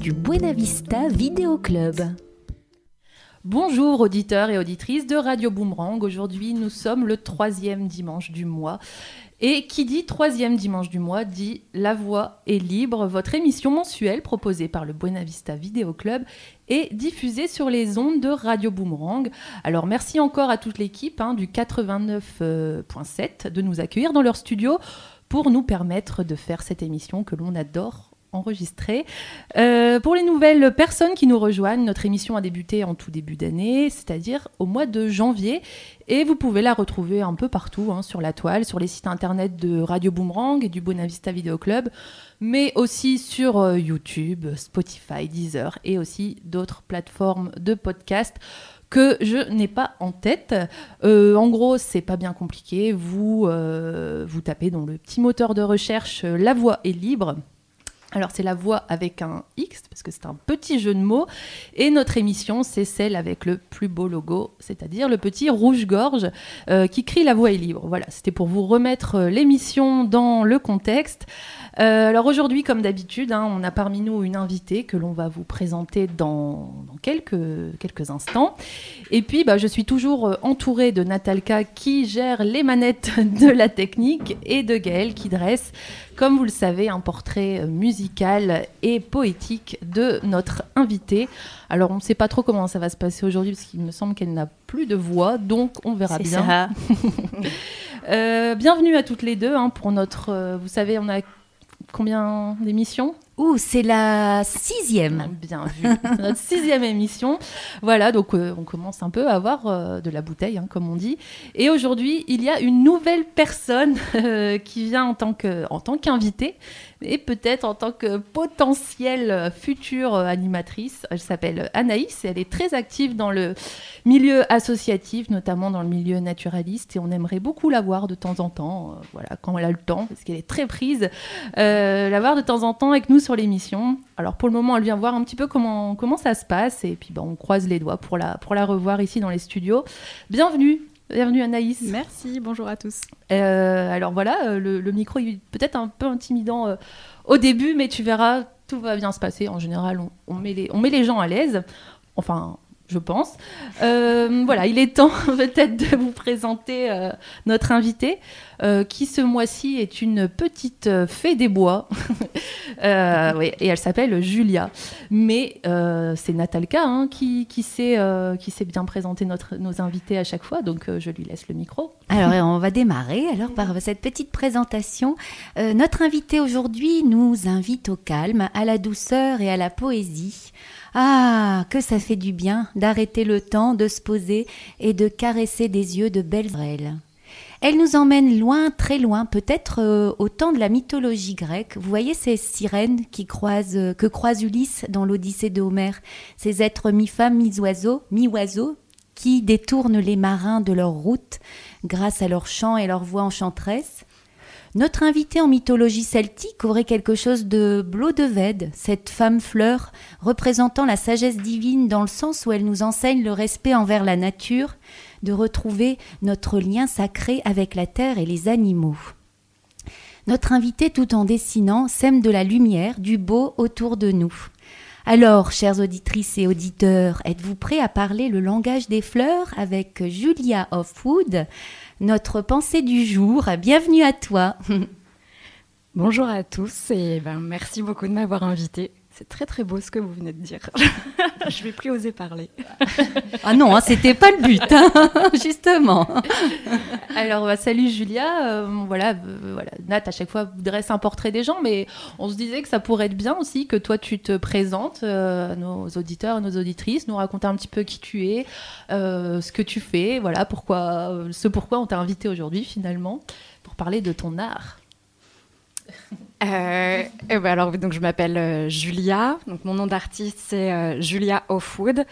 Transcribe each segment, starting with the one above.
du Buena Vista Vidéo Club. Auditeurs et auditrices de Radio Boomerang. Aujourd'hui, nous sommes le troisième dimanche du mois. Et qui dit troisième dimanche du mois dit La Voix est libre, votre émission mensuelle proposée par le Buena Vista Vidéo Club et diffusée sur les ondes de Radio Boomerang. Alors merci encore à toute l'équipe hein, du 89.7 de nous accueillir dans leur studio pour nous permettre de faire cette émission que l'on adore enregistrer. Euh, pour les nouvelles personnes qui nous rejoignent, notre émission a débuté en tout début d'année, c'est-à-dire au mois de janvier. Et vous pouvez la retrouver un peu partout, hein, sur la toile, sur les sites internet de Radio Boomerang et du Bonavista Video Club, mais aussi sur euh, YouTube, Spotify, Deezer et aussi d'autres plateformes de podcast que je n'ai pas en tête. Euh, en gros, c'est pas bien compliqué. Vous, vous tapez dans le petit moteur de recherche La voix est libre. Alors c'est la voix avec un X, parce que c'est un petit jeu de mots. Et notre émission, c'est celle avec le plus beau logo, c'est-à-dire le petit rouge-gorge euh, qui crie La voix est libre. Voilà, c'était pour vous remettre euh, l'émission dans le contexte. Euh, alors aujourd'hui, comme d'habitude, hein, on a parmi nous une invitée que l'on va vous présenter dans, quelques, instants. Et puis, bah, je suis toujours entourée de Natalka qui gère les manettes de la technique et de Gaël qui dresse, comme vous le savez, un portrait euh, musical et poétique de notre invitée. Alors, on ne sait pas trop comment ça va se passer aujourd'hui parce qu'il me semble qu'elle n'a plus de voix, donc on verra bien. ça. Euh, bienvenue à toutes les deux hein, pour notre. euh, vous savez, on a combien d'émissions? Ouh, c'est la sixième. Bien vu. C'est notre sixième émission. Voilà, donc euh, on commence un peu à avoir euh, de la bouteille, hein, comme on dit. Et aujourd'hui, il y a une nouvelle personne euh, qui vient en tant que, en tant qu'invitée, et peut-être en tant que potentielle future animatrice. Elle s'appelle Anaïs elle est très active dans le milieu associatif, notamment dans le milieu naturaliste. Et on aimerait beaucoup la voir de temps en temps, euh, voilà, quand elle a le temps, parce qu'elle est très prise, euh, la voir de temps en temps avec nous sur l'émission. Alors pour le moment, elle vient voir un petit peu comment, comment ça se passe et puis on croise les doigts pour la, pour la revoir ici dans les studios. Bienvenue, bienvenue Anaïs. Merci, bonjour à tous. Euh, alors voilà, euh, le, le micro est peut-être un peu intimidant euh, au début, mais tu verras, tout va bien se passer. En général, on, on met, les, on met les gens à l'aise. Enfin, je pense. Euh, voilà, il est temps peut-être de vous présenter euh, notre invitée, euh, qui ce mois-ci est une petite fée des bois. Euh, oui, et elle s'appelle Julia. Mais c'est Natalka hein, qui, sait, qui sait bien présenter notre, nos invités à chaque fois, donc je lui laisse le micro. Alors, on va démarrer alors par cette petite présentation. Notre invité aujourd'hui nous invite au calme, à la douceur et à la poésie. Ah, que ça fait du bien d'arrêter le temps, de se poser et de caresser des yeux de belles. Elle nous emmène loin, très loin, peut-être euh, au temps de la mythologie grecque. Vous voyez ces sirènes qui croisent, euh, que croise Ulysse dans l'Odyssée de Homère, ces êtres mi-femmes, mi-oiseaux, mi-oiseaux, qui détournent les marins de leur route grâce à leur chant et leur voix enchanteresse. Notre invité en mythologie celtique aurait quelque chose de Blodeved, cette femme fleur représentant la sagesse divine dans le sens où elle nous enseigne le respect envers la nature, de retrouver notre lien sacré avec la terre et les animaux. Notre invité, tout en dessinant, sème de la lumière, du beau autour de nous. Alors, chères auditrices et auditeurs, êtes-vous prêts à parler le langage des fleurs avec Julia Offwood, notre pensée du jour Bienvenue à toi. Bonjour à tous et ben, merci beaucoup de m'avoir invité. C'est très très beau ce que vous venez de dire. Je vais plus oser parler. Ah non, hein, c'était pas le but, hein, justement. Alors, bah, salut Julia. Euh, voilà, euh, voilà, Nat, à chaque fois, vous dresse un portrait des gens, mais on se disait que ça pourrait être bien aussi que toi, tu te présentes euh, à nos auditeurs et nos auditrices, nous raconter un petit peu qui tu es, euh, ce que tu fais, voilà, pourquoi, euh, ce pourquoi on t'a invité aujourd'hui, finalement, pour parler de ton art. Euh, et ben alors donc je m'appelle euh, Julia. Donc mon nom d'artiste c'est euh, Julia Offwood.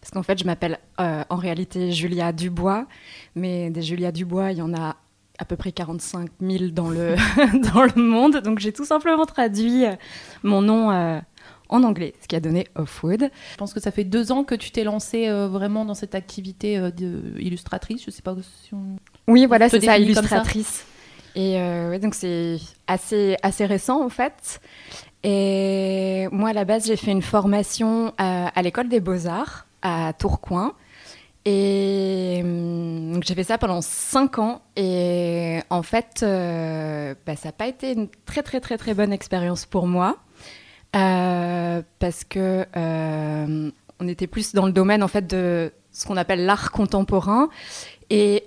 Parce qu'en fait, je m'appelle euh, en réalité Julia Dubois, mais des Julia Dubois, il y en a à peu près 45 000 dans le, dans le monde. Donc j'ai tout simplement traduit mon nom euh, en anglais, ce qui a donné Offwood. Je pense que ça fait deux ans que tu t'es lancée euh, vraiment dans cette activité euh, de illustratrice. Je sais pas si on... Oui, voilà, c'est ça illustratrice. Et euh, donc c'est assez, assez récent en fait. Et moi, à la base, j'ai fait une formation à, l'école des beaux-arts à Tourcoing. Et hum, j'ai fait ça pendant cinq ans. Et en fait, euh, bah, ça n'a pas été une très, très, très, très bonne expérience pour moi. Euh, parce que on était plus dans le domaine en fait de ce qu'on appelle l'art contemporain. Et,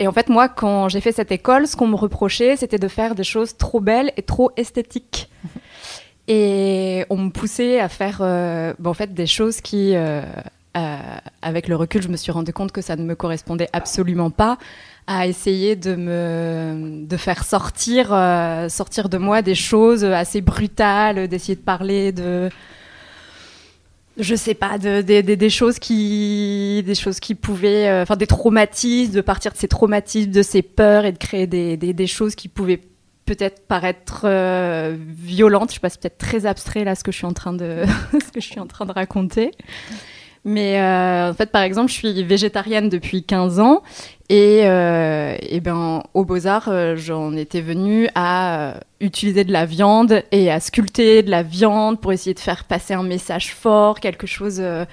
et en fait, moi, quand j'ai fait cette école, ce qu'on me reprochait, c'était de faire des choses trop belles et trop esthétiques. Et on me poussait à faire euh, bah, en fait, des choses qui, euh, euh, avec le recul, je me suis rendu compte que ça ne me correspondait absolument pas à essayer de me de faire sortir sortir de moi des choses assez brutales, d'essayer de parler de je sais pas, de, de- de- des choses qui, des choses qui pouvaient, euh, enfin des traumatismes, de partir de ces traumatismes, de ces peurs et de créer des, des, choses qui pouvaient peut-être paraître euh, violentes. Je sais pas, c'est peut-être très abstrait là ce que je suis en train de, ce que je suis en train de raconter. Mais euh, en fait, par exemple, je suis végétarienne depuis 15 ans et, euh, et ben au Beaux-Arts, euh, j'en étais venue à euh, utiliser de la viande et à sculpter de la viande pour essayer de faire passer un message fort, quelque chose. euh,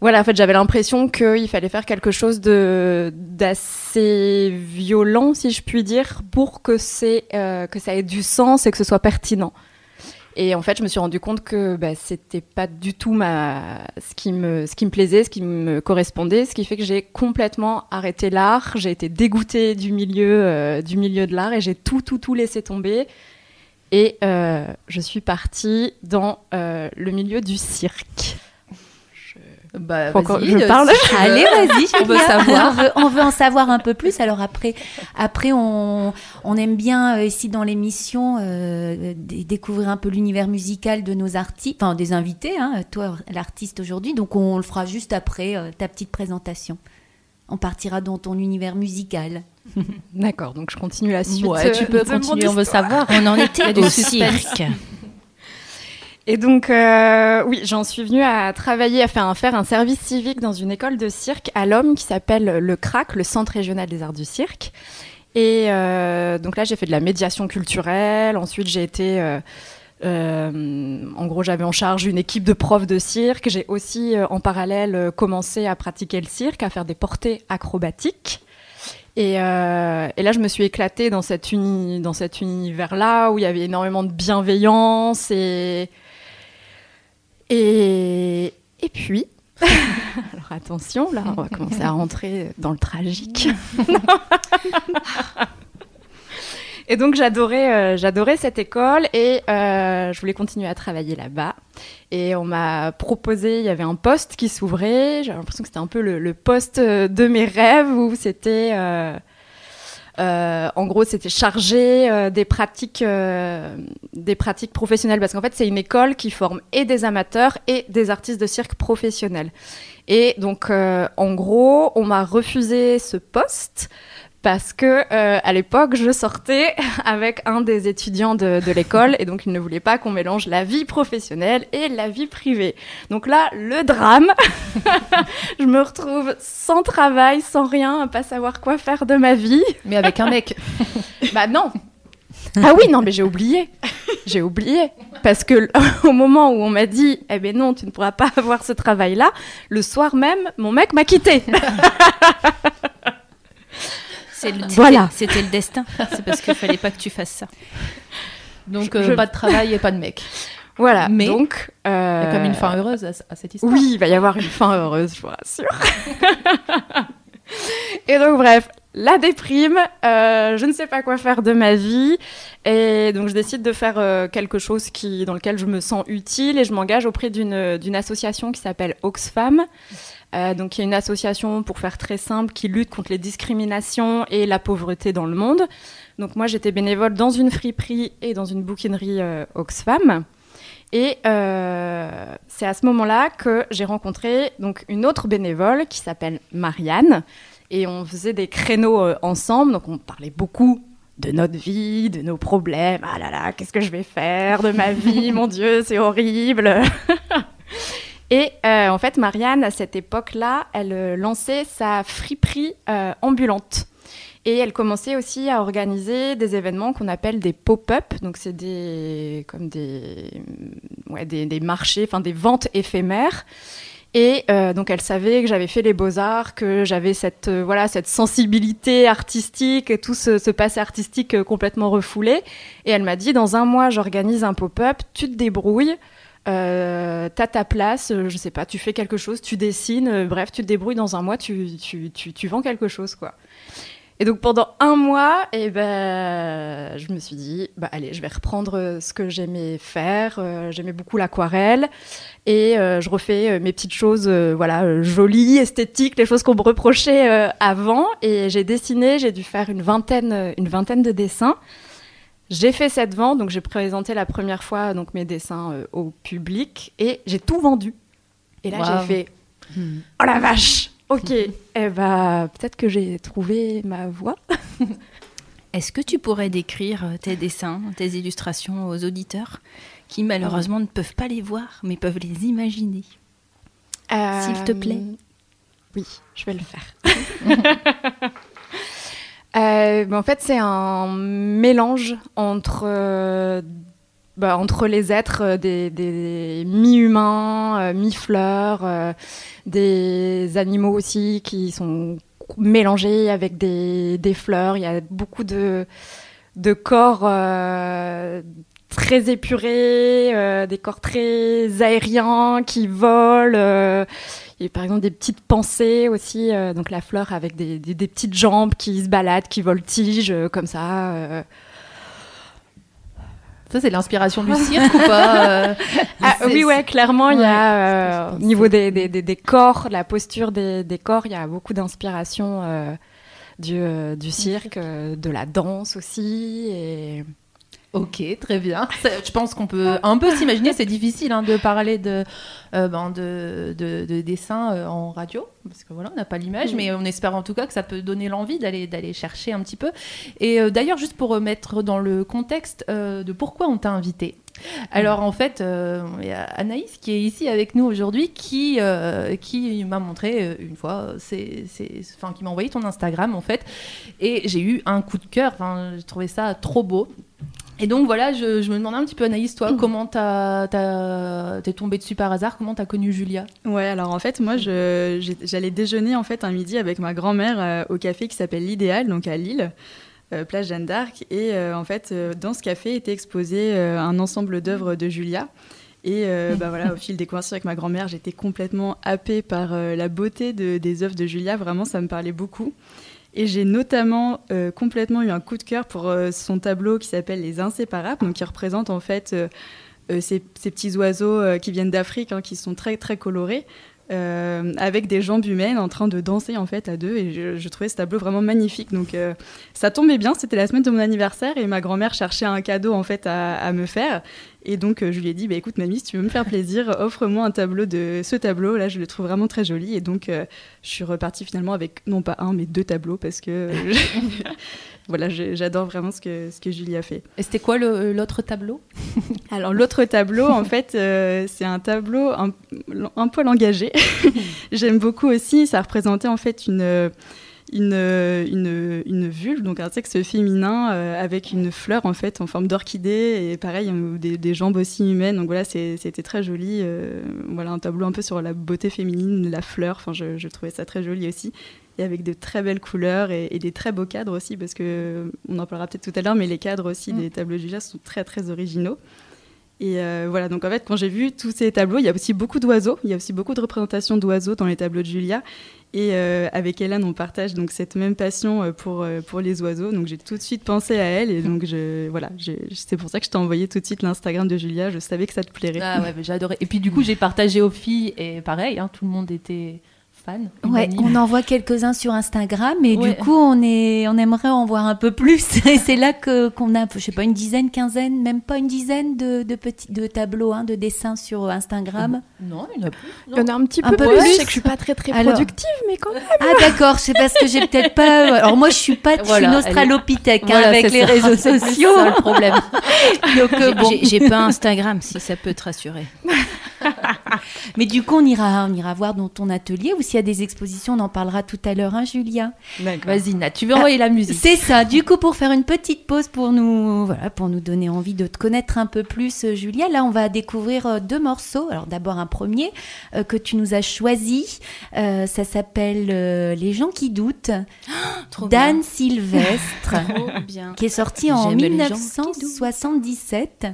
Voilà, en fait, j'avais l'impression qu'il fallait faire quelque chose de d'assez violent, si je puis dire, pour que euh, que ça ait du sens et que ce soit pertinent. Et en fait, je me suis rendu compte que bah, c'était pas du tout ma... ce, qui me... ce qui me plaisait, ce qui me correspondait, ce qui fait que j'ai complètement arrêté l'art. J'ai été dégoûtée du milieu, euh, du milieu de l'art et j'ai tout, tout, tout laissé tomber. Et euh, je suis partie dans euh, le milieu du cirque. Bah, Faut que vas-y, je euh, parle. Allez, vas-y, On veut Julia. savoir. on, veut, on veut en savoir un peu plus. Alors après, après on, on aime bien euh, ici dans l'émission euh, découvrir un peu l'univers musical de nos artistes, enfin des invités, hein, toi l'artiste aujourd'hui. Donc on le fera juste après euh, ta petite présentation. On partira dans ton univers musical. D'accord, donc je continue la suite. Ouais, tu peux continuer, on veut savoir. On en était au cirque. Et donc, euh, oui, j'en suis venue à travailler, à faire un, faire un service civique dans une école de cirque à l'homme qui s'appelle le CRAC, le Centre régional des arts du cirque. Et euh, donc là, j'ai fait de la médiation culturelle. Ensuite, j'ai été. euh, en gros, j'avais en charge une équipe de profs de cirque. J'ai aussi, en parallèle, commencé à pratiquer le cirque, à faire des portées acrobatiques. Et, et là, je me suis éclatée dans, cet uni, dans cet univers-là où il y avait énormément de bienveillance et. Et, et puis. Alors attention, là, on va commencer à rentrer dans le tragique. Et donc j'adorais, euh, j'adorais cette école et euh, je voulais continuer à travailler là-bas. Et on m'a proposé, il y avait un poste qui s'ouvrait. J'avais l'impression que c'était un peu le, le poste euh, de mes rêves où c'était, euh, en gros, c'était chargé euh, des pratiques, euh, des pratiques professionnelles parce qu'en fait c'est une école qui forme et des amateurs et des artistes de cirque professionnels. Et donc euh, en gros, on m'a refusé ce poste parce que euh, à l'époque je sortais avec un des étudiants de, de l'école et donc il ne voulait pas qu'on mélange la vie professionnelle et la vie privée. Donc là le drame, je me retrouve sans travail, sans rien, à pas savoir quoi faire de ma vie. Mais avec un mec. Bah non. Ah oui non mais j'ai oublié, j'ai oublié parce que au moment où on m'a dit eh ben non tu ne pourras pas avoir ce travail là, le soir même mon mec m'a quitté. Voilà. C'était le destin. C'est parce qu'il fallait pas que tu fasses ça. Donc, Je- euh, je- pas de travail et pas de mec. Voilà. Mais- donc Il y a euh, comme une fin heureuse à, à cette histoire. Oui, il va y avoir une fin heureuse, je vous rassure. et donc, bref, la déprime, euh, je ne sais pas quoi faire de ma vie. Et donc, je décide de faire euh, quelque chose qui, dans lequel je me sens utile et je m'engage auprès d'une d'une association qui s'appelle Oxfam. Euh, donc, qui est une association, pour faire très simple, qui lutte contre les discriminations et la pauvreté dans le monde. Donc, moi, j'étais bénévole dans une friperie et dans une bouquinerie euh, Oxfam. Et euh, c'est à ce moment-là que j'ai rencontré donc une autre bénévole qui s'appelle Marianne. Et on faisait des créneaux euh, ensemble. Donc on parlait beaucoup de notre vie, de nos problèmes. Ah là là, qu'est-ce que je vais faire de ma vie? Mon Dieu, c'est horrible. Et euh, en fait, Marianne, à cette époque-là, elle euh, lançait sa friperie euh, ambulante. Et elle commençait aussi à organiser des événements qu'on appelle des pop-up. Donc, c'est des, comme des, ouais, des, marchés, enfin des ventes éphémères. Et euh, donc, elle savait que j'avais fait les beaux-arts, que j'avais cette, voilà, cette sensibilité artistique, et tout ce, ce passé artistique complètement refoulé. Et elle m'a dit, dans un mois, j'organise un pop-up, tu te débrouilles. Euh, t'as ta place, euh, je sais pas, tu fais quelque chose, tu dessines, euh, bref, tu te débrouilles dans un mois, tu, tu, tu, tu vends quelque chose, quoi. Et donc pendant un mois, eh ben, je me suis dit, bah allez, je vais reprendre euh, ce que j'aimais faire. J'aimais beaucoup l'aquarelle et je refais mes petites choses, voilà, jolies, esthétiques, les choses qu'on me reprochait avant. Et j'ai dessiné, j'ai dû faire une vingtaine, une vingtaine de dessins. J'ai fait cette vente, donc j'ai présenté la première fois donc mes dessins euh, au public et j'ai tout vendu. Et là j'ai fait, oh la vache, ok, eh ben peut-être que j'ai trouvé ma voie. Est-ce que tu pourrais décrire euh, tes dessins, tes illustrations aux auditeurs qui malheureusement ne peuvent pas les voir, mais peuvent les imaginer? S'il te plaît. Euh, Oui, je vais le faire. Euh, en fait, c'est un mélange entre, euh, bah, entre les êtres, euh, des, des mi-humains, euh, mi-fleurs, des animaux aussi qui sont mélangés avec des, des fleurs. Il y a beaucoup de, de corps très épurés, euh, des corps très aériens qui volent. euh, y a par exemple des petites pensées aussi, euh, donc la fleur avec des, des- des petites jambes qui se baladent, qui voltigent euh, comme ça. euh. Ça, c'est l'inspiration du cirque ou pas euh, Ah, oui, ouais, clairement, il y a euh, au niveau des, des, des, des corps, la posture des, des corps, il y a beaucoup d'inspiration euh, du, euh, du cirque, euh, de la danse aussi. Et... Ok, très bien. Je pense qu'on peut un peu s'imaginer. C'est difficile hein, de parler de, euh, ben, de, de, de dessin euh, en radio, parce que voilà, on n'a pas l'image, Mm. mais on espère en tout cas que ça peut donner l'envie d'aller d'aller chercher un petit peu. Et euh, d'ailleurs, juste pour remettre dans le contexte de pourquoi on t'a invité. Alors en fait, euh, il y a Anaïs qui est ici avec nous aujourd'hui, qui euh, qui m'a montré euh, une fois, c'est, enfin qui m'a envoyé ton Instagram en fait, et j'ai eu un coup de cœur. Enfin, j'ai trouvé ça trop beau. Et donc voilà, je, je me demandais un petit peu Anaïs, toi, comment t'as, t'as- t'es tombée dessus par hasard, comment t'as connu Julia? Ouais, alors en fait, moi, j'allais déjeuner en fait un midi avec ma grand-mère euh, au café qui s'appelle l'Idéal, donc à Lille, euh, place Jeanne d'Arc. Et euh, en fait, dans ce café était exposé un ensemble d'œuvres de Julia. Et bah voilà, au fil des conversations avec ma grand-mère, j'étais complètement happée par la beauté de- des œuvres de Julia. Vraiment, ça me parlait beaucoup. Et j'ai notamment euh, complètement eu un coup de cœur pour euh, son tableau qui s'appelle Les Inséparables, donc qui représente en fait euh, ces, petits oiseaux qui viennent d'Afrique, hein, qui sont très très colorés, avec des jambes humaines en train de danser en fait à deux. Et je, trouvais ce tableau vraiment magnifique. Donc ça tombait bien, c'était la semaine de mon anniversaire et ma grand-mère cherchait un cadeau en fait à me faire. Et donc euh, je lui ai dit, bah, écoute mamie, si tu veux me faire plaisir, offre-moi un tableau de ce tableau. Là, je le trouve vraiment très joli. Et donc euh, je suis repartie finalement avec non pas un mais deux tableaux parce que voilà, j'adore vraiment ce que ce que Julie a fait. Et c'était quoi l'autre tableau? Alors l'autre tableau, en fait, euh, c'est un tableau un, un poil engagé. J'aime beaucoup aussi. Ça représentait en fait une une, une, une vulve, donc un sexe féminin euh, avec une fleur en fait en forme d'orchidée et pareil euh, des, des jambes aussi humaines. Donc voilà, c'était très joli. euh, voilà un tableau un peu sur la beauté féminine, la fleur. Enfin, je, je trouvais ça très joli aussi. Et avec de très belles couleurs et, et des très beaux cadres aussi, parce que on en parlera peut-être tout à l'heure, mais les cadres aussi Mm. des tableaux de Julia sont très très originaux. Et euh, voilà, donc en fait, quand j'ai vu tous ces tableaux, il y a aussi beaucoup d'oiseaux. Il y a aussi beaucoup de représentations d'oiseaux dans les tableaux de Julia. Et euh, avec Hélène, on partage donc cette même passion euh, pour, euh, pour les oiseaux. Donc j'ai tout de suite pensé à elle. Et donc voilà, c'est pour ça que je t'ai envoyé tout de suite l'Instagram de Julia. Je savais que ça te plairait. Ah adoré. Et puis du coup, j'ai partagé aux filles et pareil, hein, tout le monde était fans. Ouais, on en voit quelques-uns sur Instagram et Ouais. du coup on est, on aimerait en voir un peu plus. Et c'est là que qu'on a, je sais pas, une dizaine, quinzaine, même pas une dizaine de, de petits, de tableaux, hein, de dessins sur Instagram. Non, il y en a plus. Il y en a un petit Un peu, peu plus. plus. Je sais que je suis pas très très Alors- productive, mais quand même. Ah d'accord, c'est parce que j'ai peut-être pas. Alors moi je suis pas, je suis Voilà, une australopithèque hein, Voilà, avec c'est les ça. réseaux C'est sociaux. ça, le problème. Donc euh, bon, J'ai- J'ai pas Instagram, si ça peut te rassurer. mais du coup on ira, on ira voir dans ton atelier ou s'il y a des expositions, on en parlera tout à l'heure, hein, Julia? Vas-y, Nat, tu veux envoyer la musique C'est ça. Du coup, pour faire une petite pause pour nous, voilà, pour nous donner envie de te connaître un peu plus, euh, Julia. Là, on va découvrir euh, deux morceaux. Alors, d'abord un premier euh, que tu nous as choisi. Euh, ça s'appelle euh, Les gens qui doutent bien. d'Anne Sylvestre. Qui est sorti en J'aime les gens qui 1977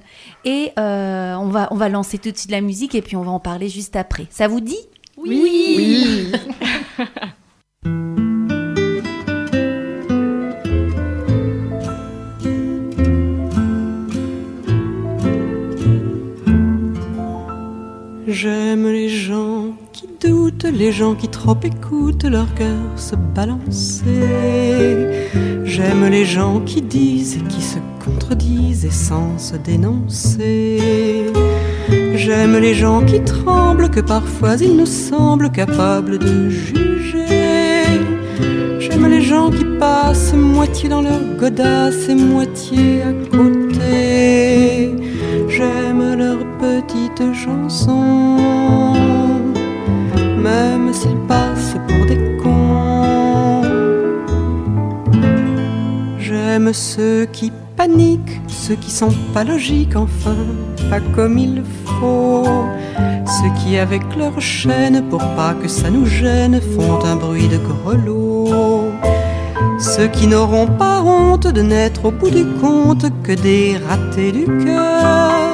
et euh, on va on va lancer tout de suite la musique et puis on va en parler juste après. Ça vous dit? Oui. J'aime les gens les gens qui trop écoutent leur cœur se balancer. J'aime les gens qui disent et qui se contredisent et sans se dénoncer. J'aime les gens qui tremblent, que parfois ils nous semblent capables de juger. J'aime les gens qui passent moitié dans leur godasse et moitié à côté. J'aime leurs petites chansons, même s'ils passent pour des cons. J'aime ceux qui paniquent, ceux qui sont pas logiques, enfin, pas comme il faut. Ceux qui, avec leur chaîne, pour pas que ça nous gêne, font un bruit de grelot. Ceux qui n'auront pas honte de n'être au bout du compte que des ratés du cœur.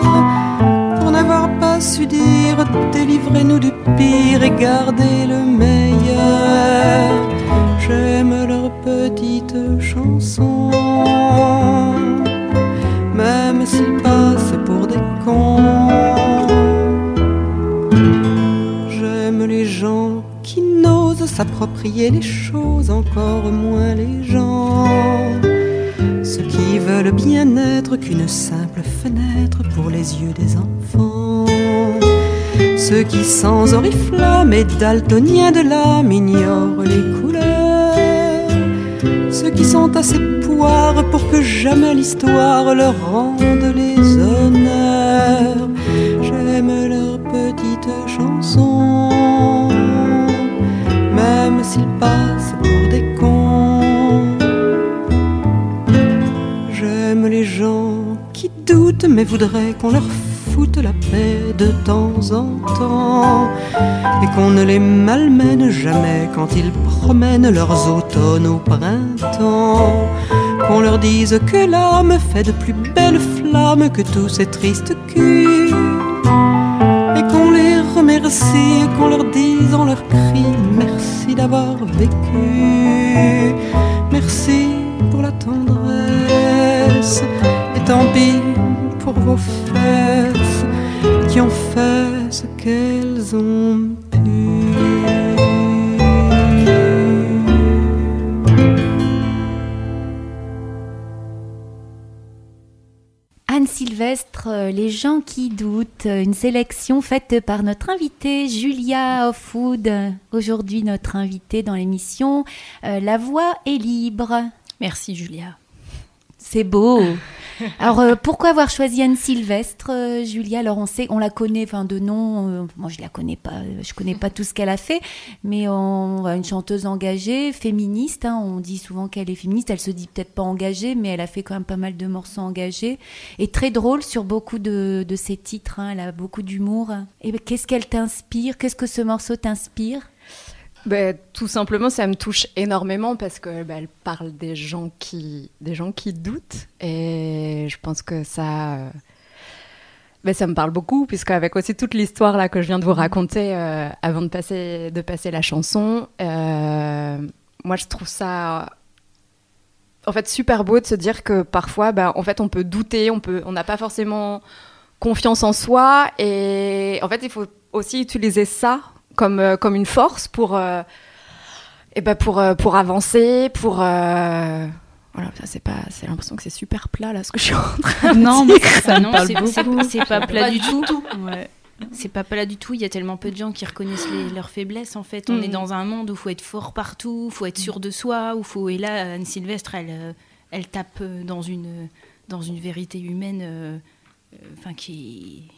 Su dire délivrez-nous du pire et gardez le meilleur. J'aime leurs petites chansons, même s'ils passent pour des cons. J'aime les gens qui n'osent s'approprier les choses, encore moins les gens. Ceux qui veulent bien être qu'une simple fenêtre pour les yeux des enfants. Ceux qui sans oriflamme et daltoniens de l'âme ignorent les couleurs. Ceux qui sont assez poires pour que jamais l'histoire leur rende les honneurs. J'aime leurs petites chansons, même s'ils passent pour des cons. J'aime les gens qui doutent mais voudraient qu'on leur la paix de temps en temps et qu'on ne les malmène jamais quand ils promènent leurs automnes au printemps. Qu'on leur dise que l'âme fait de plus belles flammes que tous ces tristes culs et qu'on les remercie qu'on leur dise en leur cri merci d'avoir vécu, merci pour la tendresse et tant pis pour vos qui ont fait ce qu'elles ont pu. Anne Sylvestre, euh, Les gens qui doutent, euh, une sélection faite par notre invitée Julia Offwood, aujourd'hui notre invitée dans l'émission euh, La voix est libre. Merci Julia. C'est beau. Alors euh, pourquoi avoir choisi Anne Sylvestre, euh, Julia Alors on sait, on la connaît, enfin de nom. euh, moi je la connais pas, je connais pas tout ce qu'elle a fait, mais on une chanteuse engagée, féministe. hein, on dit souvent qu'elle est féministe. Elle se dit peut-être pas engagée, mais elle a fait quand même pas mal de morceaux engagés et très drôle sur beaucoup de, de ses titres. hein, elle a beaucoup d'humour. Et qu'est-ce qu'elle t'inspire? Qu'est-ce que ce morceau t'inspire? Ben, tout simplement, ça me touche énormément parce que ben, elle parle des gens qui, des gens qui doutent. Et je pense que ça, euh, ben, ça me parle beaucoup puisque avec aussi toute l'histoire que je viens de vous raconter euh, avant de passer, de passer la chanson, euh, moi je trouve ça en fait super beau de se dire que parfois, ben, en fait, on peut douter, on peut, on n'a pas forcément confiance en soi et en fait, il faut aussi utiliser ça comme, euh, comme une force pour, euh, eh ben pour, euh, pour avancer, pour. euh, Voilà, ça c'est pas. C'est l'impression que c'est super plat là ce que je suis en train de Non, dire. mais ça non, parle c'est beaucoup. c'est- c'est pas plat du tout. Ouais. C'est pas plat du tout. Il y a tellement peu de gens qui reconnaissent les- leurs faiblesses. En fait, on est dans un monde où faut être fort partout, faut être sûr de soi, où faut. Et là, Anne Sylvestre, elle, elle tape dans une dans une vérité humaine, euh, euh, enfin qui est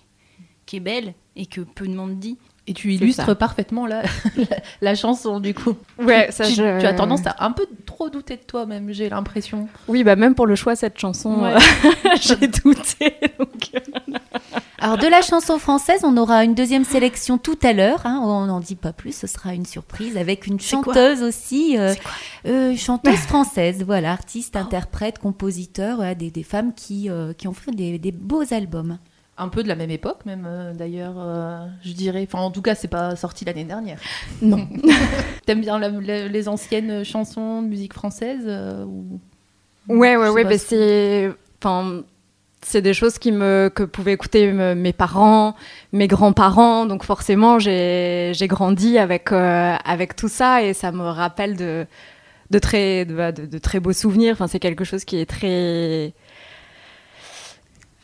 qui est belle et que peu de monde dit. Et tu illustres parfaitement la, la, la chanson, du coup. Ouais, ça, tu, je- tu as tendance à un peu trop douter de toi-même, j'ai l'impression. Oui, bah même pour le choix de cette chanson, Ouais. euh, j'ai douté. donc, euh, Alors de la chanson française, on aura une deuxième sélection tout à l'heure. hein. on n'en dit pas plus, ce sera une surprise avec une chanteuse aussi, euh, euh, chanteuse française, voilà, artiste, interprète, compositeur, voilà, des, des femmes qui, euh, qui ont fait des, des beaux albums. Un peu de la même époque, même euh, d'ailleurs, euh, je dirais. Enfin, en tout cas, c'est pas sorti l'année dernière. Non. T'aimes bien la- la- les anciennes chansons de musique française euh, ou... Ouais, ouais, ouais, bah, si- c'est. Enfin. C'est des choses qui me, que pouvaient écouter me- mes parents, mes grands-parents. Donc forcément, j'ai j'ai grandi avec, euh, avec tout ça et ça me rappelle de, de, très, de, de- de très beaux souvenirs. Enfin, c'est quelque chose qui est très...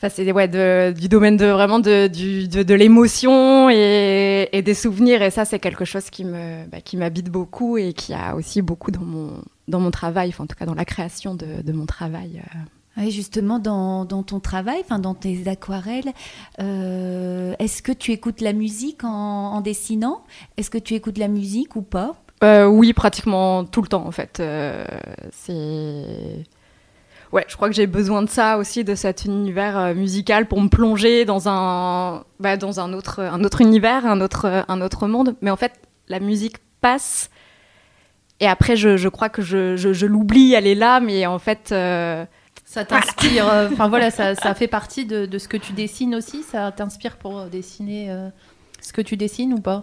Enfin, c'est ouais, de- du domaine de vraiment de, du- de, de l'émotion et, et des souvenirs. Et ça, c'est quelque chose qui me bah, qui m'habite beaucoup et qui a aussi beaucoup dans mon, dans mon travail, enfin, en tout cas dans la création de, de mon travail. euh. Oui, justement, dans, dans ton travail, enfin dans tes aquarelles, euh, est-ce que tu écoutes la musique en, en dessinant? Est-ce que tu écoutes la musique ou pas? Euh, oui, pratiquement tout le temps en fait. Euh, c'est ouais, je crois que j'ai besoin de ça aussi, de cet univers euh, musical pour me plonger dans un bah, dans un autre un autre univers, un autre un autre monde. Mais en fait, la musique passe et après, je, je crois que je, je, je l'oublie, elle est là, mais en fait. euh, Ça t'inspire, euh, enfin voilà, ça, ça fait partie de, de ce que tu dessines aussi. Ça t'inspire pour euh, dessiner euh, ce que tu dessines ou pas?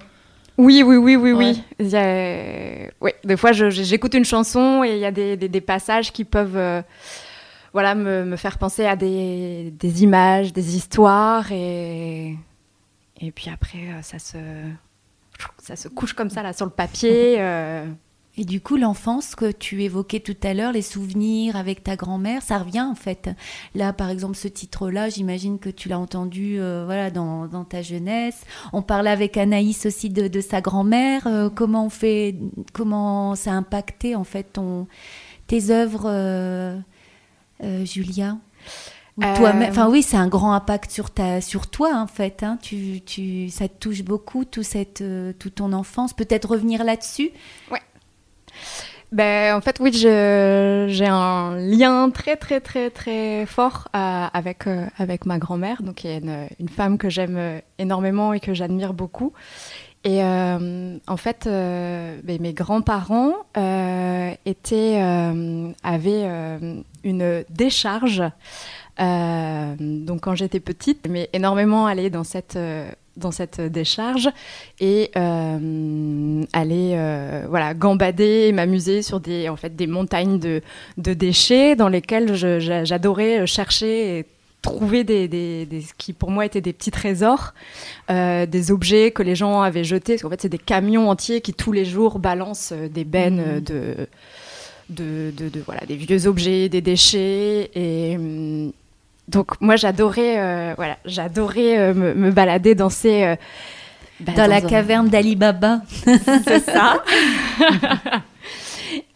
Oui, oui, oui, oui, Ouais. oui. A- ouais, des fois, j'écoute une chanson et il y a des, des- des passages qui peuvent euh, voilà, me, me faire penser à des, des images, des histoires. Et, et puis après, euh, ça se, ça se couche comme ça là, sur le papier. euh. Et du coup, l'enfance que tu évoquais tout à l'heure, les souvenirs avec ta grand-mère, ça revient en fait. Là, par exemple, ce titre-là, j'imagine que tu l'as entendu euh, voilà, dans, dans ta jeunesse. On parlait avec Anaïs aussi de, de sa grand-mère. Euh, comment on fait, comment ça a impacté en fait ton, tes œuvres, Julia Ou Euh, toi-même- Enfin oui, c'est un grand impact sur ta, sur toi en fait. hein. Tu, tu, ça te touche beaucoup, tout cette, euh, toute ton enfance. Peut-être revenir là-dessus? Ben, en fait, oui, j'ai un lien très, très, très, très fort euh, avec, euh, avec ma grand-mère, donc qui est une, une femme que j'aime euh, énormément et que j'admire beaucoup. Et euh, en fait, euh, ben, mes grands-parents euh, avaient une décharge. donc quand j'étais petite, mais énormément allé dans cette, décharge et euh, aller voilà gambader et m'amuser sur des montagnes de, déchets dans lesquelles j'adorais chercher et trouver des, des, qui pour moi étaient des petits trésors euh, des objets que les gens avaient jetés parce qu'en fait c'est des camions entiers qui tous les jours balancent euh, des bennes euh, de de, de, de- voilà des vieux objets des déchets et hum, donc moi j'adorais euh, voilà j'adorais euh, me, me balader dans ces euh, bah, dans, la caverne d'Ali Baba. c'est ça.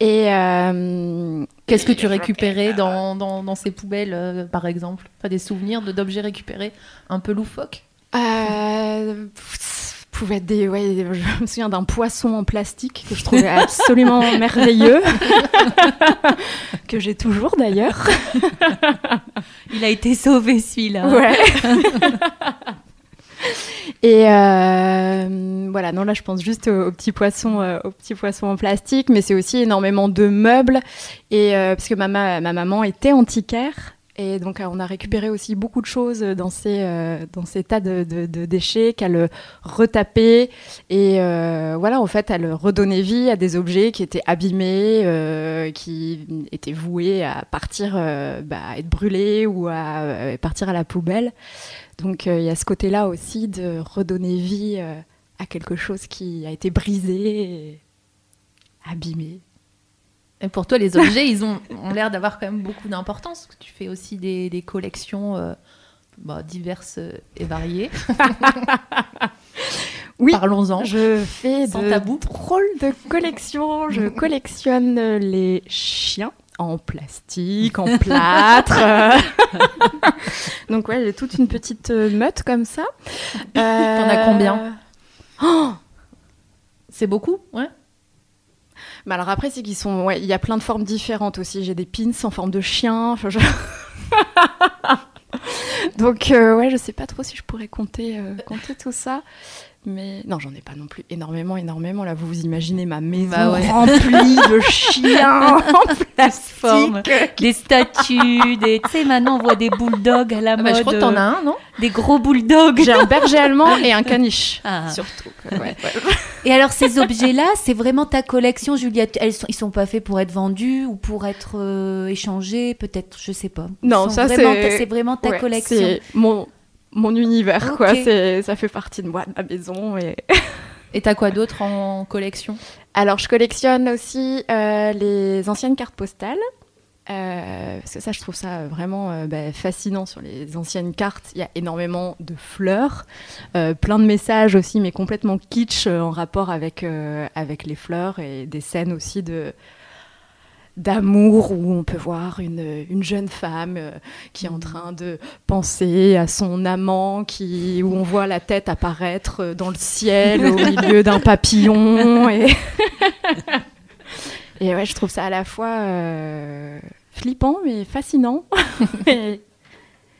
Et euh, Qu'est-ce que tu récupérais dans, dans, dans ces poubelles, euh, par exemple? T'as des souvenirs de- d'objets récupérés un peu loufoques? Euh, pouvait être des, ouais, je me souviens d'un poisson en plastique que je trouvais absolument merveilleux, que j'ai toujours d'ailleurs. Il a été sauvé celui-là. Ouais. Et euh, voilà, non là je pense juste aux, petits poissons, euh, aux petits poissons en plastique, mais c'est aussi énormément de meubles et euh, parce que ma, ma, ma maman était antiquaire et donc euh, on a récupéré aussi beaucoup de choses dans ces dans ces tas de, déchets qu'elle retapait et voilà en fait elle redonnait vie à des objets qui étaient abîmés, qui étaient voués à partir, bah, à être brûlés ou à partir à la poubelle. Donc euh, il y a ce côté-là aussi de redonner vie euh, à quelque chose qui a été brisé, et abîmé. Et pour toi, les objets, ils ont, ont l'air d'avoir quand même beaucoup d'importance. Tu fais aussi des, des collections euh, bah, diverses et variées. Oui, Parlons-en. Je fais Sans de tabou. drôles de collections. Je collectionne les chiens en plastique, en plâtre. Donc ouais, j'ai toute une petite euh, meute comme ça. T'en as combien? Oh C'est beaucoup? Ouais. Mais alors après, c'est qu'ils sont. Ouais, il y a plein de formes différentes aussi. J'ai des pins en forme de chien. Je- Donc euh, ouais, je sais pas trop si je pourrais compter, euh, compter tout ça. Mais non, j'en ai pas non plus énormément, énormément. Là, vous vous imaginez ma maison Bah ouais. remplie de chiens en forme. plastique. Des statues, des... tu sais, maintenant on voit des bulldogs à la Ah bah, mode. je crois que t'en as un, non Des gros bulldogs. J'ai un berger allemand et un caniche. Ah. Surtout. quoi. Ouais, ouais. Et alors ces objets-là, c'est vraiment ta collection, Juliette Elles sont, Ils sont pas faits pour être vendus ou pour être euh, échangés, peut-être, je sais pas. Ils Non, ça, c'est- c'est vraiment ta Ouais, collection. C'est mon, mon univers, quoi. C'est, ça fait partie de moi, de ma maison. Et... Et t'as quoi d'autre en collection? Alors, je collectionne aussi euh, les anciennes cartes postales. Euh, parce que ça, je trouve ça vraiment euh, bah, fascinant sur les anciennes cartes. Il y a énormément de fleurs, euh, plein de messages aussi, mais complètement kitsch euh, en rapport avec, euh, avec les fleurs et des scènes aussi de d'amour où on peut voir une, une jeune femme euh, qui est en train de penser à son amant qui où on voit la tête apparaître euh, dans le ciel au milieu d'un papillon et et ouais je trouve ça à la fois euh, flippant mais fascinant. Et-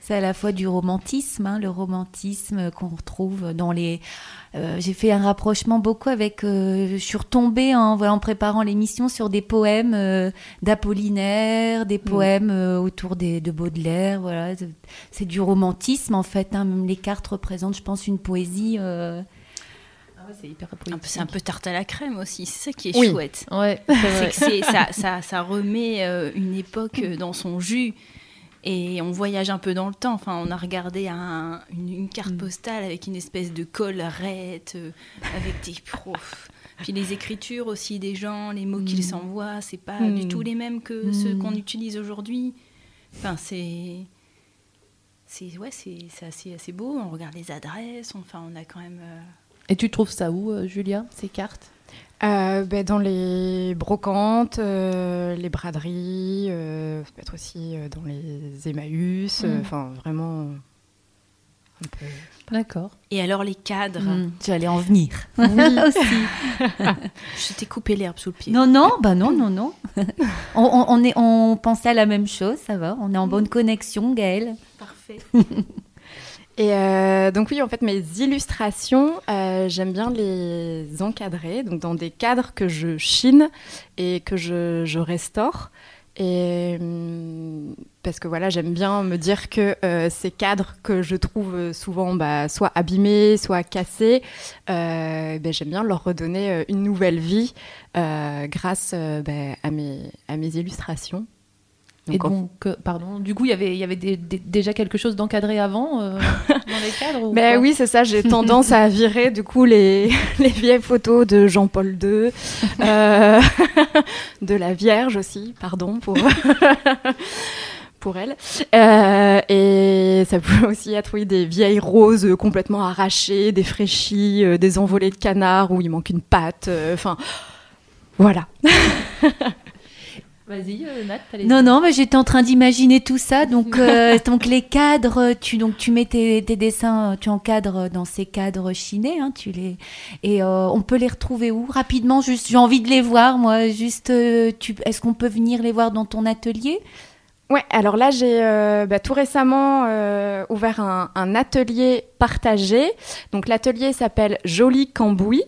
C'est à la fois du romantisme, hein, le romantisme qu'on retrouve dans les. euh, J'ai fait un rapprochement beaucoup avec. euh, je suis retombée en, voilà, en préparant l'émission sur des poèmes euh, d'Apollinaire, des poèmes euh, autour des, de Baudelaire. Voilà, C'est- du romantisme en fait. hein, même les cartes représentent, je pense, une poésie. euh, C'est hyper Un peu- C'est un peu tarte à la crème aussi, c'est ça qui est Oui. chouette. Ouais, C'est que ça, ça, ça remet euh, une époque dans son jus et on voyage un peu dans le temps. Enfin, on a regardé un- une, une carte postale avec une espèce de collerette, euh, avec des profs. Puis les écritures aussi des gens, les mots qu'ils s'envoient, c'est pas du Mm. tout les mêmes que ceux qu'on utilise aujourd'hui. Enfin, c'est. C'est ouais, c'est assez, assez beau. On regarde les adresses. Enfin, on a quand même. euh, Et tu trouves ça où, euh, Julia, ces cartes? Euh, ben, dans les brocantes, euh, les braderies, euh, ça peut être aussi euh, dans les Emmaüs, euh, Mm. enfin vraiment un peu. D'accord. Et alors les cadres. hmm, J'allais en venir Oui. aussi. Je t'ai coupé l'herbe sous le pied. Non, non, bah non, non, non. on, on, on est, on pensait à la même chose, ça va. On est en bonne connexion, Gaëlle. Parfait. Et euh, donc oui, en fait, mes illustrations, euh, j'aime bien les encadrer, donc dans des cadres que je chine et que je, restaure. Hum, parce que voilà, j'aime bien me dire que euh, ces cadres que je trouve souvent bah, soit abîmés, soit cassés, ben, j'aime bien leur redonner une nouvelle vie grâce mes, à mes illustrations. Et Donc, euh, pardon, du coup, il y avait, il y avait des- des- déjà quelque chose d'encadré avant euh, dans les cadres ou Ben oui, c'est ça. J'ai tendance à virer du coup les, les vieilles photos de Jean-Paul II, euh, de la Vierge aussi, pardon pour pour elle. Euh, et ça peut aussi être oui des vieilles roses complètement arrachées, défraîchies, euh, des envolées de canards où il manque une patte. Enfin, voilà. Vas-y, euh, Nat, Non, non, mais j'étais en train d'imaginer tout ça. Donc, euh, donc les cadres, tu, donc, tu mets tes, tes dessins, tu encadres dans ces cadres chinés. Hein, tu les, et euh, on peut les retrouver où? Rapidement, juste, j'ai envie de les voir, moi. Juste, euh, tu, est-ce qu'on peut venir les voir dans ton atelier? Ouais, alors là, j'ai euh, bah, tout récemment euh, ouvert un, un atelier partagé. Donc l'atelier s'appelle Joli Cambouis.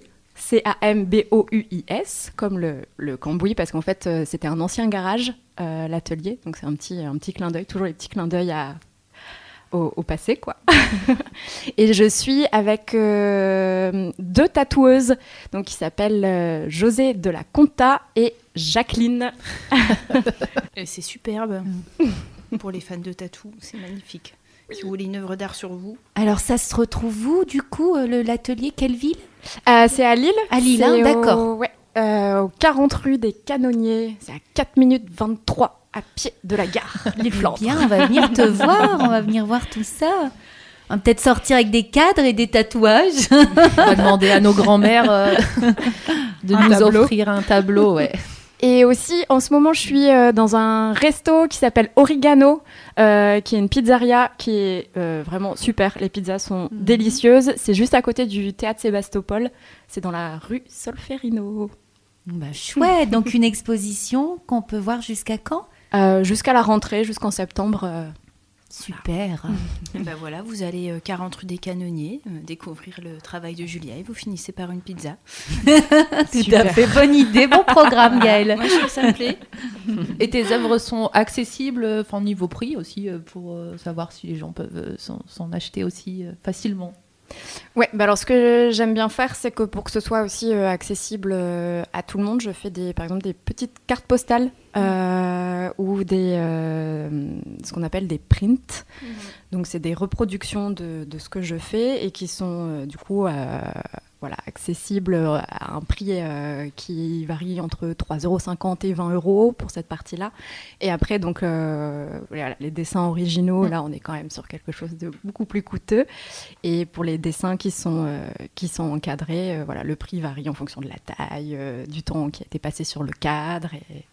C-A-M-B-O-U-I-S, comme le, le cambouis, parce qu'en fait, euh, c'était un ancien garage, euh, l'atelier. Donc, c'est un petit, un petit clin d'œil, toujours les petits clins d'œil à, au, au passé, quoi. et je suis avec euh, deux tatoueuses, donc qui s'appellent euh, José de la Conta et Jacqueline. C'est superbe. Pour les fans de tatou, c'est magnifique. Si vous voulez une œuvre d'art sur vous. Alors ça se retrouve où du coup euh, le- l'atelier? Quelle ville? Euh, c'est à Lille. À Lille, hein, au- d'accord. Ouais, euh, au 40 rue des Canonniers. C'est à 4 minutes 23 à pied de la gare, Lille Flandre. Bien, on va venir te voir, on va venir voir tout ça. On va peut-être sortir avec des cadres et des tatouages. On va demander à nos grands-mères euh, de Un nous tableau. offrir un tableau. Ouais. Et aussi, en ce moment, je suis euh, dans un resto qui s'appelle Origano, euh, qui est une pizzeria qui est euh, vraiment super. Les pizzas sont Mhm. délicieuses. C'est juste à côté du théâtre Sébastopol. C'est dans la rue Solferino. Bah, chouette, donc une exposition qu'on peut voir jusqu'à quand? Euh, jusqu'à la rentrée, jusqu'en septembre. Super. Ben voilà, vous allez euh, 40 rue des Canonniers, euh, découvrir le travail de Julia et vous finissez par une pizza. Tout à fait, bonne idée, bon programme Gaëlle. Moi, je trouve que ça me plaît. Et tes œuvres sont accessibles, enfin niveau prix aussi, euh, pour euh, savoir si les gens peuvent euh, s'en s'en acheter aussi euh, facilement. Ouais, bah alors ce que j'aime bien faire, c'est que pour que ce soit aussi euh, accessible euh, à tout le monde, je fais des, par exemple des petites cartes postales euh, ou des, euh, ce qu'on appelle des prints. Donc c'est des reproductions de, de ce que je fais et qui sont euh, du coup voilà, accessibles à un prix euh, qui varie entre 3,50€ et 20 euros pour cette partie-là. Et après, donc, euh, voilà, les dessins originaux, là, on est quand même sur quelque chose de beaucoup plus coûteux. Et pour les dessins qui sont, euh, qui sont encadrés, euh, voilà, le prix varie en fonction de la taille, euh, du temps qui a été passé sur le cadre. Et,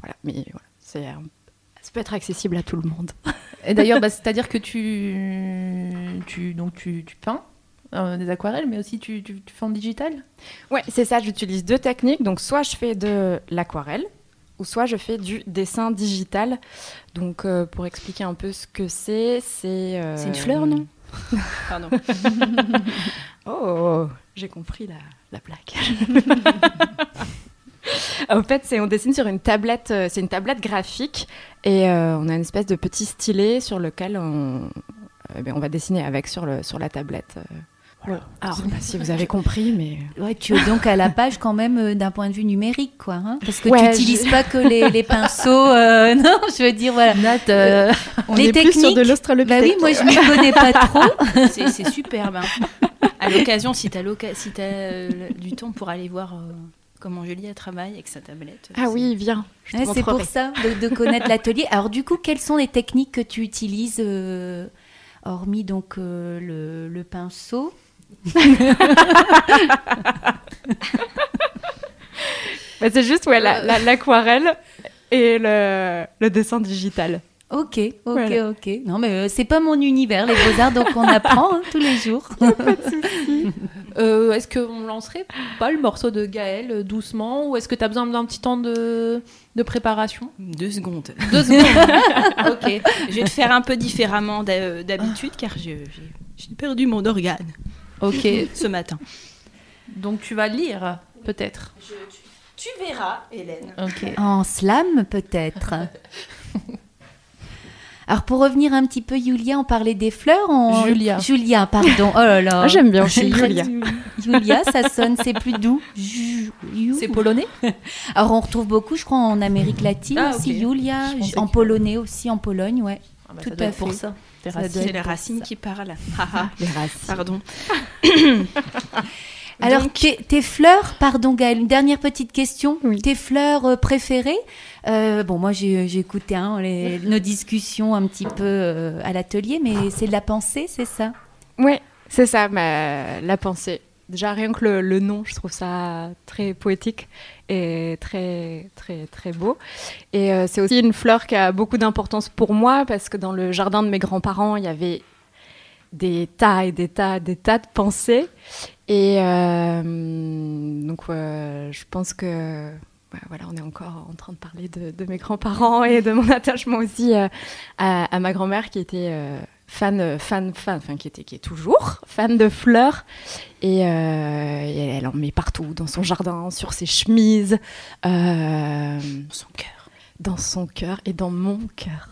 voilà, mais voilà, c'est, ça peut être accessible à tout le monde. Et d'ailleurs, bah, c'est-à-dire que tu, tu, donc tu, tu peins euh, des aquarelles, mais aussi tu, tu, tu fais en digital Ouais, c'est ça, j'utilise deux techniques. Donc, soit je fais de l'aquarelle, ou soit je fais du dessin digital. Donc, euh, pour expliquer un peu ce que c'est, c'est. euh, C'est une fleur, non? Pardon. Oh, j'ai compris la, la blague. en fait, c'est on dessine sur une tablette, c'est une tablette graphique et euh, on a une espèce de petit stylet sur lequel on, euh, on va dessiner avec sur, le, sur la tablette. Euh. Voilà. Je sais pas si vous avez compris, mais Ouais, tu es donc à la page quand même euh, d'un point de vue numérique, quoi. hein, parce que Ouais, tu n'utilises je- pas que les, les pinceaux. euh, non, je veux dire, voilà. Nat, euh, On Les est plus sur de techniques, l'australopithèque. Bah oui, moi je m'y connais pas trop. C'est superbe. hein. À l'occasion, si tu as, si euh, du temps pour aller voir euh, comment Julia travaille avec sa tablette. ah oui, viens. C'est pour ça de, de connaître l'atelier. Alors du coup, quelles sont les techniques que tu utilises, euh, hormis donc euh, le, le pinceau Bah, c'est juste ouais, la- la- l'aquarelle et le, le dessin digital. Ok, ok, Voilà. ok. Non, mais euh, c'est pas mon univers, les beaux-arts, donc on apprend hein, tous les jours. euh, est-ce qu'on lancerait pas le morceau de Gaël euh, doucement ou est-ce que tu as besoin d'un petit temps de, de préparation? Deux secondes. Deux secondes. ok. Je vais le faire un peu différemment d'ha- d'habitude car j'ai perdu mon organe Ok. ce matin. Donc tu vas lire peut-être. Tu verras, Hélène. Ok. En slam, peut-être. Alors pour revenir un petit peu, Julia, on parlait des fleurs. on- Julia. Julia, pardon. Oh là là. Ah, J'aime bien aussi Très- Julia. Julia, ça sonne, c'est plus doux. Ju- Ju- C'est polonais Alors on retrouve beaucoup, je crois, en Amérique latine Ah, aussi, ok. Julia, Je pensais en que- polonais aussi, en Pologne, ouais. Ah bah, Tout ça doit à être pour fait. ça. Ça racines. C'est les racines qui parlent. Haha, Les racines. Pardon. Alors Donc- tes, tes fleurs, pardon Gaëlle, une dernière petite question. Oui. Tes fleurs euh, préférées Euh, Bon, moi j'ai j'ai écouté hein, les- nos discussions un petit peu euh, à l'atelier, mais c'est de la pensée, c'est ça? Ouais, c'est ça, ma- la pensée. Déjà, rien que le, nom, je trouve ça très poétique et très, très, très beau. Et euh, c'est aussi une fleur qui a beaucoup d'importance pour moi parce que dans le jardin de mes grands-parents, il y avait des tas et des tas, des tas de pensées. Et euh, donc, euh, je pense que ouais, voilà, on est encore en train de parler de, mes grands-parents et de mon attachement aussi à, ma grand-mère qui était fan, euh, fan, fan, enfin qui était, qui est toujours fan de fleurs. Et, euh, et elle en met partout, dans son jardin, sur ses chemises, euh, Son cœur. dans son cœur et dans mon cœur.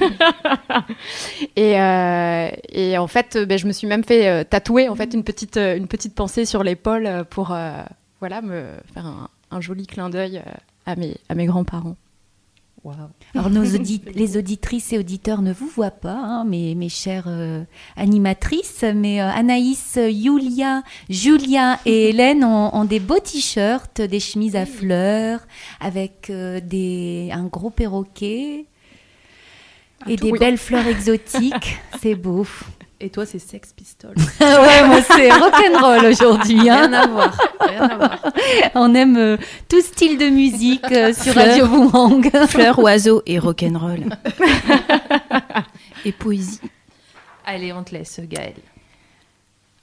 et, euh, et en fait, ben, je me suis même fait tatouer en fait une petite, une petite pensée sur l'épaule pour voilà me faire un, un joli clin d'œil à mes, à mes grands-parents. Alors, nos les auditrices et auditeurs ne vous voient pas, hein, mes, mes chères euh, animatrices, mais euh, Anaïs, euh, Yulia, Julia et Hélène ont, ont des beaux t-shirts, des chemises à fleurs, avec euh, des, un gros perroquet et des belles fleurs exotiques. C'est beau. Et toi, c'est Sex Pistols. ouais, moi c'est rock'n'roll aujourd'hui. Hein. Rien à voir. Rien à voir. On aime euh, tout style de musique euh, sur. Radio Boomerang. Fleurs, oiseaux et rock'n'roll. et poésie. Allez, on te laisse, Gaël.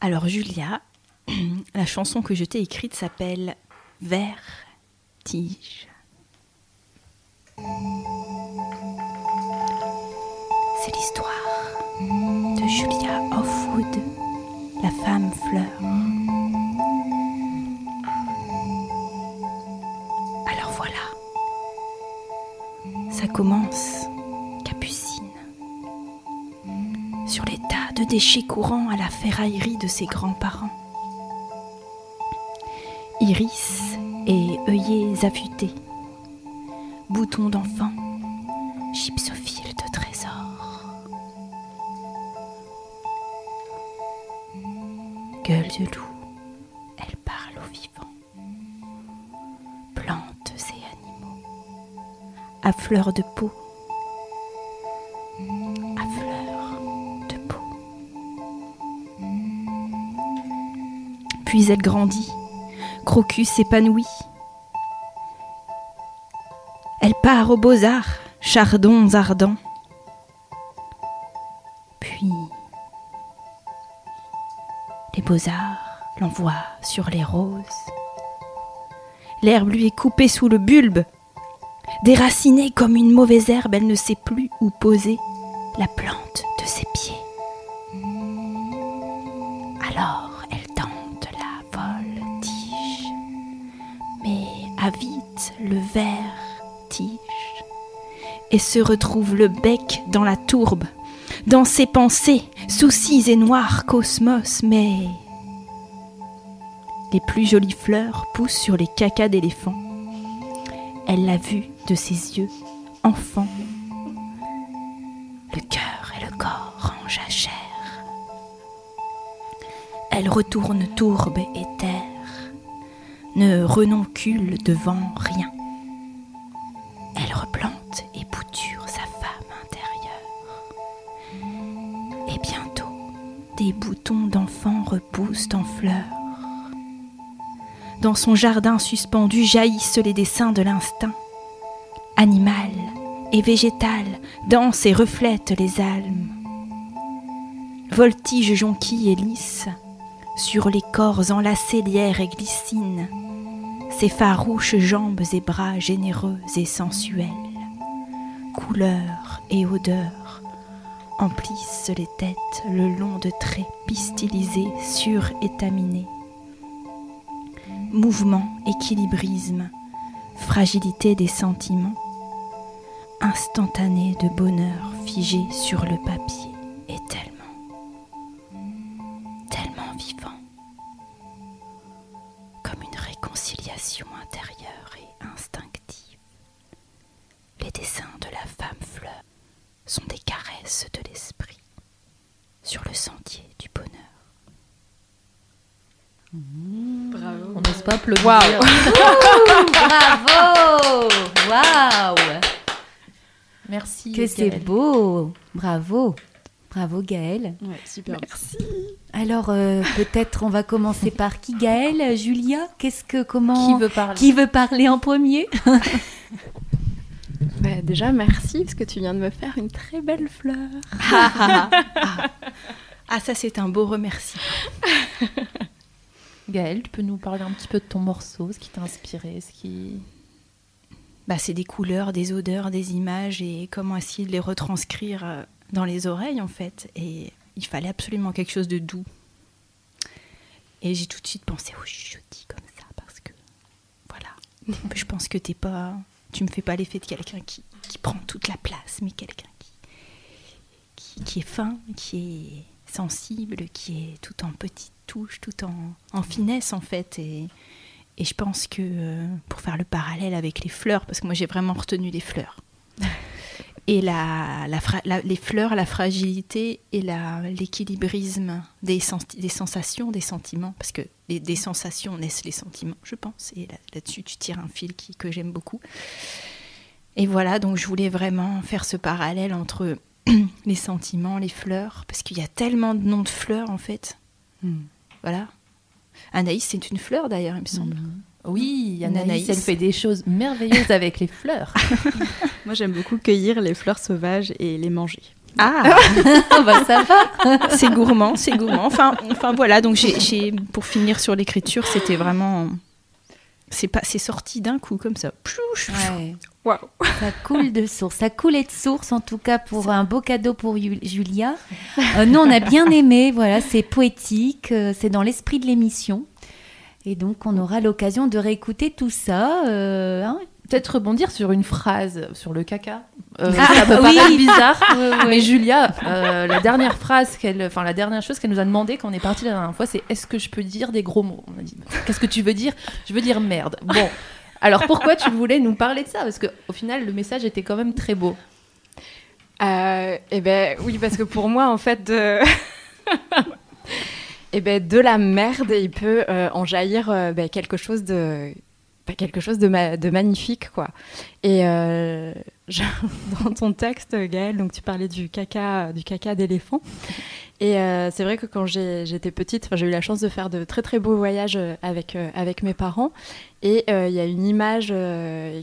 Alors Julia, la chanson que je t'ai écrite s'appelle Vertige. C'est l'histoire de Julia Offwood, la femme fleur. Alors voilà, ça commence, Capucine sur les tas de déchets courants à la ferraillerie de ses grands-parents. Iris et œillets affûtés, boutons d'enfant, gypsophile de De loup, elle parle aux vivants. Plantes et animaux, à fleur de peau, à fleur de peau. Puis elle grandit, Crocus épanoui. Elle part aux beaux-arts, chardons ardents. L'envoient sur les roses. L'herbe lui est coupée sous le bulbe. Déracinée comme une mauvaise herbe, elle ne sait plus où poser la plante de ses pieds. Alors elle tente la voltige, mais a vite le vertige et se retrouve le bec dans la tourbe, dans ses pensées, soucis et noirs cosmos, mais les plus jolies fleurs poussent sur les cacas d'éléphant. Elle l'a vu de ses yeux, enfant. Le cœur et le corps en jachère. Elle retourne tourbe et terre, ne renoncule devant rien. Son jardin suspendu jaillissent les dessins de l'instinct. Animal et végétal dansent et reflètent les almes. Voltige jonquille et lisse, sur les corps enlacés lierre et glycine, ses farouches jambes et bras généreux et sensuels, couleurs et odeurs emplissent les têtes le long de traits pistilisés surétaminés. Mouvement, équilibrisme, fragilité des sentiments, instantané de bonheur figé sur le papier et tellement, tellement vivant, comme une réconciliation intérieure et instinctive. Les dessins de la femme fleur sont des caresses de l'esprit sur le sentier du bonheur. Bravo. On n'ose pas applaudir. Bravo Waouh Merci. Que c'est beau Bravo Bravo Gaëlle. Ouais, super. Merci. Alors euh, peut-être on va commencer par qui Gaëlle Julia? Qu'est-ce que comment Qui veut parler? Qui veut parler en premier? Bah, déjà, merci parce que tu viens de me faire une très belle fleur. Ah, Ah, ça c'est un beau remerciement. Gaëlle, tu peux nous parler un petit peu de ton morceau, ce qui t'a inspiré, ce qui... Bah, c'est des couleurs, des odeurs, des images et comment essayer de les retranscrire euh, dans les oreilles en fait. Et il fallait absolument quelque chose de doux. Et j'ai tout de suite pensé au chuchotis comme ça parce que voilà. Je pense que t'es pas, tu me fais pas l'effet de quelqu'un qui, qui prend toute la place, mais quelqu'un qui, qui, qui est fin, qui est sensible, qui est tout en petites tout en, en finesse en fait. Et, et je pense que euh, pour faire le parallèle avec les fleurs, parce que moi j'ai vraiment retenu les fleurs. et la, la la- les fleurs, la fragilité et l'équilibrisme des, des sensations, des sentiments, parce que les- des sensations naissent les sentiments, je pense, et là- là-dessus tu tires un fil qui, que j'aime beaucoup. Et voilà, donc je voulais vraiment faire ce parallèle entre les sentiments, les fleurs, parce qu'il y a tellement de noms de fleurs en fait. Voilà. Anaïs, c'est une fleur d'ailleurs, il me semble. Oui, Anaïs. Anaïs, elle fait des choses merveilleuses avec les fleurs. Moi, j'aime beaucoup cueillir les fleurs sauvages et les manger. Ah bah, ça va. c'est gourmand, c'est gourmand. Enfin, enfin voilà, donc j'ai, j'ai- pour finir sur l'écriture, c'était vraiment. C'est pas, c'est sorti d'un coup comme ça. Plouch. Ouais. Waouh. Ça coule de source. Ça coulait de source, en tout cas, pour un beau cadeau pour Ju- Julia. Euh, nous, on a bien aimé. Voilà, c'est poétique. euh, c'est dans l'esprit de l'émission. Et donc, on aura l'occasion de réécouter tout ça. euh, hein. Peut-être rebondir sur une phrase sur le caca. Euh, Ah, ça peut oui. paraître bizarre, mais Julia, euh, la dernière phrase qu'elle, enfin la dernière chose qu'elle nous a demandé quand on est parti la dernière fois, c'est est-ce que je peux dire des gros mots? On a dit qu'est-ce que tu veux dire? Je veux dire merde. Bon, alors pourquoi tu voulais nous parler de ça? Parce que au final, le message était quand même très beau. Euh, eh ben oui, parce que pour moi, en fait, de... eh ben, de la merde, il peut euh, en jaillir euh, ben, quelque chose de ben, quelque chose de, ma- de magnifique, quoi. Et euh, dans ton texte, Gaëlle, donc tu parlais du caca, du caca d'éléphant. Et euh, c'est vrai que quand j'étais petite, j'ai eu la chance de faire de très très beaux voyages euh, avec, avec mes parents. Et il y a une image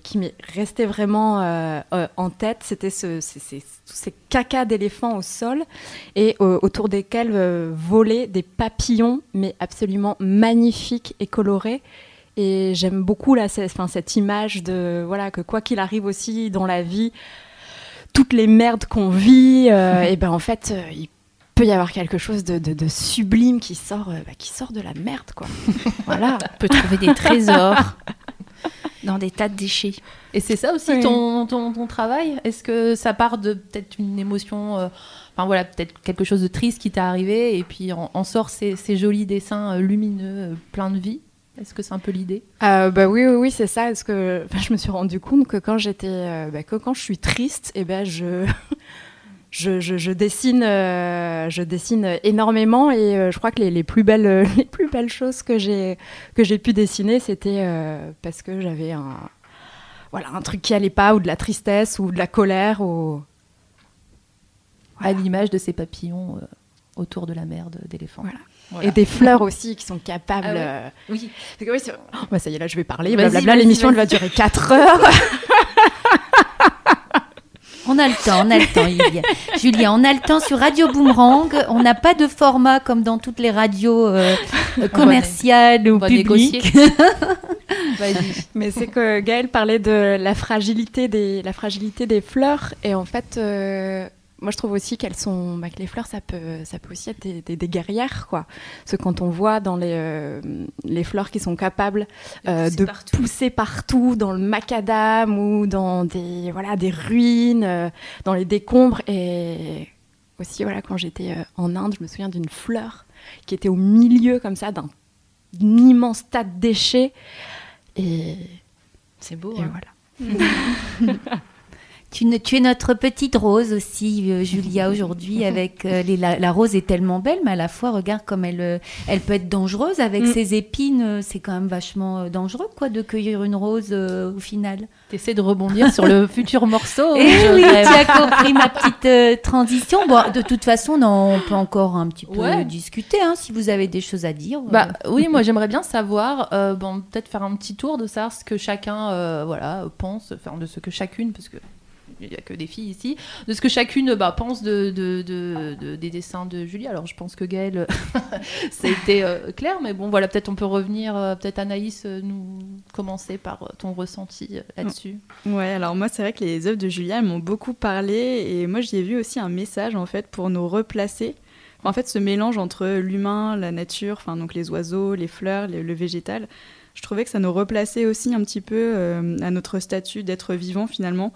qui m'est restée vraiment en tête. C'était ce, ces, ces- cacas d'éléphants au sol et autour desquels volaient des papillons, mais absolument magnifiques et colorés. Et j'aime beaucoup là, cette, enfin, cette image de voilà que quoi qu'il arrive aussi dans la vie, toutes les merdes qu'on vit, euh, et ben en fait, euh, il peut y avoir quelque chose de, de- de sublime qui sort, euh, bah, qui sort de la merde, quoi. voilà. On peut trouver des trésors dans des tas de déchets. Et c'est ça aussi Oui. ton, ton, ton travail? Est-ce que ça part de peut-être une émotion, euh, enfin voilà, peut-être quelque chose de triste qui t'est arrivé et puis en, en sort ces, ces jolis dessins lumineux, pleins de vie? Est-ce que c'est un peu l'idée? Euh, bah oui, oui, oui, c'est ça. Parce que enfin, je me suis rendu compte que quand j'étais, euh, bah, que quand je suis triste, et ben je, je, je, je dessine, euh, je dessine énormément. Et je crois que les, les plus belles, les plus belles choses que j'ai que j'ai pu dessiner, c'était parce que j'avais un, voilà, un truc qui allait pas, ou de la tristesse, ou de la colère, ou À l'image de ces papillons autour de la merde d'éléphant. Voilà. Voilà. et des fleurs aussi qui sont capables. Ah ouais euh, Oui. que oh, bah ça y est, là, je vais parler. Blablabla, l'émission, elle va durer 4 heures. On a le temps, on a le temps, Julia. Julia, on a le temps sur Radio Boomerang. On n'a pas de format comme dans toutes les radios euh, commerciales ou on va publiques. Vas-y. Mais c'est que Gaëlle parlait de la fragilité des, la fragilité des fleurs. Et en fait, euh, moi, je trouve aussi qu'elles sont. bah, que les fleurs, ça peut, ça peut aussi être des, des- des guerrières, quoi. Parce que quand on voit dans les, euh, les fleurs qui sont capables euh, pousser de partout. pousser partout, dans le macadam ou dans des, voilà, des ruines, euh, dans les décombres. Et aussi, voilà, quand j'étais euh, en Inde, je me souviens d'une fleur qui était au milieu, comme ça, d'un d'un immense tas de déchets. Et C'est beau. et hein. voilà. Tu, ne- tu es notre petite rose aussi, euh, Julia, aujourd'hui. Avec euh, les- la, la rose est tellement belle, mais à la fois, regarde comme elle, euh, elle peut être dangereuse avec Mm. ses épines. C'est quand même vachement dangereux, quoi, de cueillir une rose au final. T'essaies de rebondir sur le futur morceau. Eh je oui, rêve. tu as compris ma petite transition. Bon, de toute façon, non, on peut encore un petit peu Ouais. discuter, hein, si vous avez des choses à dire. Bah oui, moi j'aimerais bien savoir, bon, peut-être faire un petit tour de savoir ce que chacun, voilà, pense, enfin de ce que chacune, parce que il n'y a que des filles ici, de ce que chacune bah, pense de, de- de- de- des dessins de Julie. Alors je pense que Gaëlle, été euh, clair, mais bon voilà, peut-être on peut revenir, euh, peut-être Anaïs, euh, nous commencer par ton ressenti là-dessus. Ouais, alors moi, c'est vrai que les œuvres de Julia elles m'ont beaucoup parlé et moi, j'y ai vu aussi un message en fait pour nous replacer. En fait, ce mélange entre l'humain, la nature, enfin donc les oiseaux, les fleurs, le, végétal, je trouvais que ça nous replaçait aussi un petit peu à notre statut d'être vivant finalement.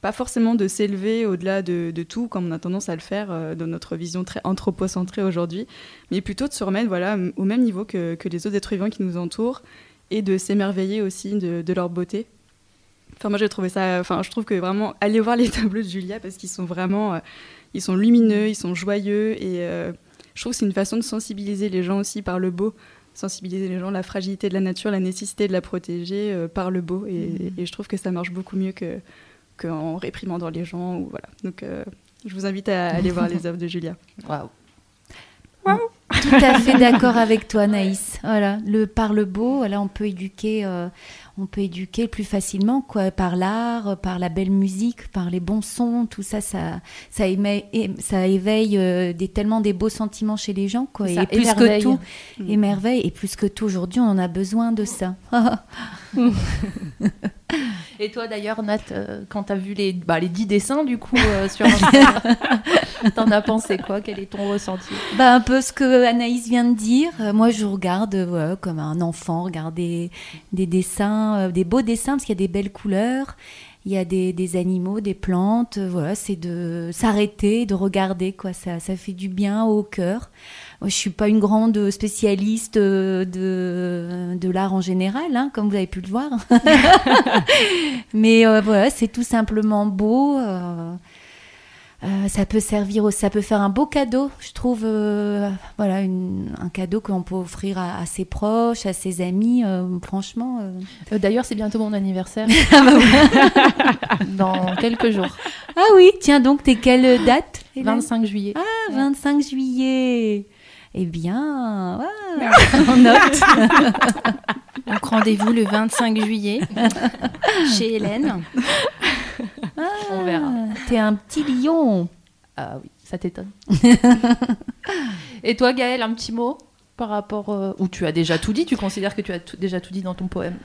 Pas forcément de s'élever au-delà de, de tout, comme on a tendance à le faire euh, dans notre vision très anthropocentrée aujourd'hui, mais plutôt de se remettre voilà, au même niveau que, que les autres êtres vivants qui nous entourent et de s'émerveiller aussi de, de leur beauté. Enfin, moi, j'ai trouvé ça. Enfin, je trouve que vraiment, allez voir les tableaux de Julia parce qu'ils sont vraiment. euh, ils sont lumineux, ils sont joyeux et euh, je trouve que c'est une façon de sensibiliser les gens aussi par le beau. Sensibiliser les gens à la fragilité de la nature, la nécessité de la protéger euh, par le beau. Et, et je trouve que ça marche beaucoup mieux que qu'en réprimandant les gens. Ou voilà. Donc, euh, je vous invite à aller voir les œuvres de Julia. Waouh. Tout à fait d'accord avec toi, Naïs. Voilà, le par le beau, voilà, on peut éduquer, euh, on peut éduquer plus facilement, quoi, par l'art, par la belle musique, par les bons sons, tout ça, ça, ça éveille, et- ça éveille euh, des tellement des beaux sentiments chez les gens, quoi. Ça et plus émerveille. que tout, Mm. émerveille. Et plus que tout, aujourd'hui, on en a besoin de ça. Et toi d'ailleurs, Nat, euh, quand t'as vu les, bah, les 10 dessins du coup euh, sur Insta, t'en as pensé quoi? Quel est ton ressenti? Bah, un peu ce que Anaïs vient de dire. Euh, moi, je regarde euh, comme un enfant, regarder des dessins, des beaux dessins, parce qu'il y a des belles couleurs. Il y a des, des animaux, des plantes. voilà, c'est de s'arrêter, de regarder, quoi. Ça, ça fait du bien au cœur. Je suis pas une grande spécialiste euh, de, de l'art en général, hein, comme vous avez pu le voir. Mais euh, voilà, c'est tout simplement beau. euh, euh, ça peut servir, ça peut faire un beau cadeau, je trouve. voilà, une- un cadeau qu'on peut offrir à, à ses proches, à ses amis. franchement. D'ailleurs, c'est bientôt mon anniversaire. Ah, bah. Dans quelques jours. Ah oui, tiens donc, t'es quelle date Hélène? 25 juillet. Ah, 25 juillet. Eh bien, on note. Donc rendez-vous le 25 juillet chez Hélène. On verra. Ah, T'es un petit lion. Ah oui, ça t'étonne. Et toi, Gaël, un petit mot par rapport. euh, Ou tu as déjà tout dit Tu considères que tu as tout- déjà tout dit dans ton poème?